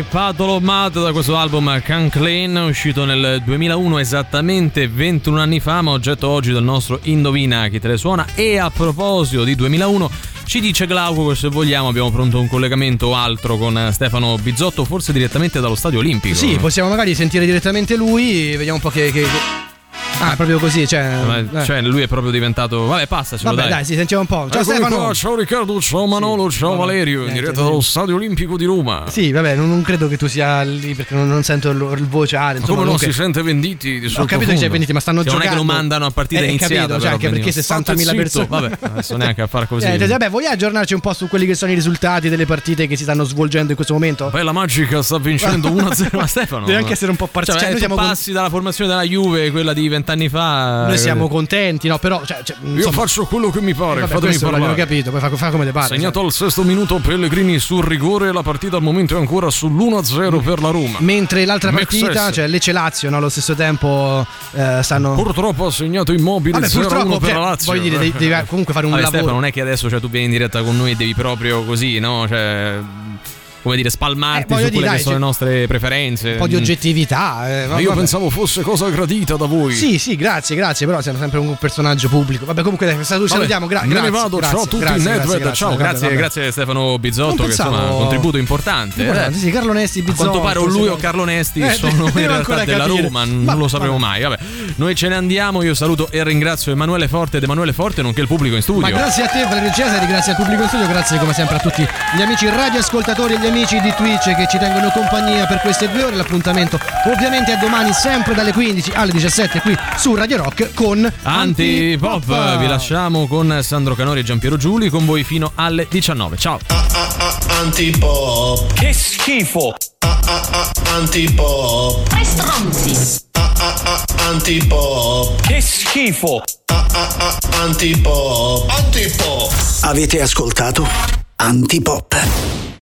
Speaker 3: Sì, Paddle Mad da questo album Can Clean, uscito nel 2001 esattamente 21 anni fa, ma oggetto oggi del nostro Indovina chi te le suona. E a proposito di 2001, ci dice Glauco se vogliamo abbiamo pronto un collegamento altro con Stefano Bizzotto, forse direttamente dallo Stadio Olimpico.
Speaker 5: Sì, possiamo magari sentire direttamente lui, vediamo un po' che- che- Ah, proprio così, cioè...
Speaker 3: Ma-
Speaker 5: eh.
Speaker 3: Cioè, lui è proprio diventato. Vabbè, passacelo,
Speaker 5: Vabbè,
Speaker 3: dai.
Speaker 5: dai, sì, sentiamo un po'. Ciao
Speaker 3: Eccomi
Speaker 5: Stefano.
Speaker 3: qua, ciao Riccardo, ciao Manolo, ciao Valerio, in diretta
Speaker 5: sì.
Speaker 3: dallo Stadio Olimpico di Roma.
Speaker 5: Sì, vabbè, non, non credo che tu sia lì perché non, non sento il, il vociare.
Speaker 3: Ma
Speaker 5: Insomma,
Speaker 3: come non
Speaker 5: comunque-
Speaker 3: si sente venditi di
Speaker 5: Ho capito che sei venditi, ma stanno
Speaker 3: Cioè,
Speaker 5: giocando.
Speaker 3: Non è che lo mandano a partita
Speaker 5: Eh,
Speaker 3: iniziata.
Speaker 5: capito, cioè, anche perché
Speaker 3: benissimo.
Speaker 5: 60.000
Speaker 3: State
Speaker 5: persone.
Speaker 3: Vabbè, adesso neanche a far così.
Speaker 5: Eh, vabbè, vuoi aggiornarci un po' su quelli che sono i risultati delle partite che si stanno svolgendo in questo momento?
Speaker 3: Beh, la Magica sta vincendo 1-0. Ma Stefano.
Speaker 5: Deve anche essere un po' parziale.
Speaker 3: Cioè,
Speaker 5: noi
Speaker 3: tu
Speaker 5: siamo
Speaker 3: passi dalla formazione della Juve, quella di vent'anni fa.
Speaker 5: Noi siamo contenti, no? Però, cioè, cioè,
Speaker 3: Io
Speaker 5: insomma-
Speaker 3: faccio quello che mi pare,
Speaker 5: Vabbè,
Speaker 3: fatemi
Speaker 5: questo l'abbiamo
Speaker 3: parlare.
Speaker 5: capito, poi fa, fa come te pare.
Speaker 3: Segnato al sesto minuto Pellegrini sul rigore, la partita al momento è ancora sull'1-0 per la Roma.
Speaker 5: Mentre l'altra partita, cioè Lecce Lazio, no, allo stesso tempo eh, stanno.
Speaker 3: Purtroppo ha segnato immobile
Speaker 5: Vabbè,
Speaker 3: 0-1
Speaker 5: purtroppo,
Speaker 3: per
Speaker 5: cioè,
Speaker 3: la Lazio.
Speaker 5: voglio dire, devi, devi comunque fare un
Speaker 3: Vabbè,
Speaker 5: lavoro.
Speaker 3: Stefano, non è che adesso cioè, tu vieni in diretta con noi e devi proprio così, no? Cioè, come dire, spalmarti
Speaker 5: Eh,
Speaker 3: su
Speaker 5: dire,
Speaker 3: quelle
Speaker 5: dai,
Speaker 3: che sono le nostre preferenze.
Speaker 5: un po' di oggettività. eh,
Speaker 3: io
Speaker 5: vabbè.
Speaker 3: pensavo fosse cosa gradita da voi.
Speaker 5: Sì, sì, grazie, grazie, però siamo sempre un personaggio pubblico. Vabbè, comunque dai, salutiamo, gra-
Speaker 3: me
Speaker 5: grazie.
Speaker 3: ne vado,
Speaker 5: grazie,
Speaker 3: ciao a tutti,
Speaker 5: grazie,
Speaker 3: Nedved,
Speaker 5: grazie,
Speaker 3: ciao,
Speaker 5: vabbè,
Speaker 3: grazie,
Speaker 5: vabbè.
Speaker 3: grazie Stefano Bizzotto,
Speaker 5: Non
Speaker 3: che
Speaker 5: pensavo-
Speaker 3: insomma un contributo importante.
Speaker 5: Importante,
Speaker 3: eh.
Speaker 5: sì, Carlo Nesti,
Speaker 3: A
Speaker 5: Bizzotto.
Speaker 3: quanto pare o lui o Carlo Nesti
Speaker 5: Eh,
Speaker 3: sono in realtà della
Speaker 5: capire.
Speaker 3: Roma, non lo sapremo mai. Vabbè, noi ce ne andiamo, io saluto e ringrazio Emanuele Forte ed Emanuele Forte, nonché il pubblico in studio.
Speaker 5: Ma grazie a te Valerio Cesari, grazie al pubblico in studio, grazie come sempre a tutti gli amici radioascoltatori e gli amici di Twitch che ci tengono compagnia per queste due ore. L'appuntamento ovviamente è domani sempre dalle 15 alle 17 qui su Radio Rock con
Speaker 3: Antipop, vi lasciamo con Sandro Canori e Giampiero Giuli con voi fino alle 19. Ciao.
Speaker 10: Antipop. Che schifo. Antipop.
Speaker 12: Tre stronzi.
Speaker 10: Antipop. Che schifo. Antipop. Antipop.
Speaker 1: Avete ascoltato Antipop.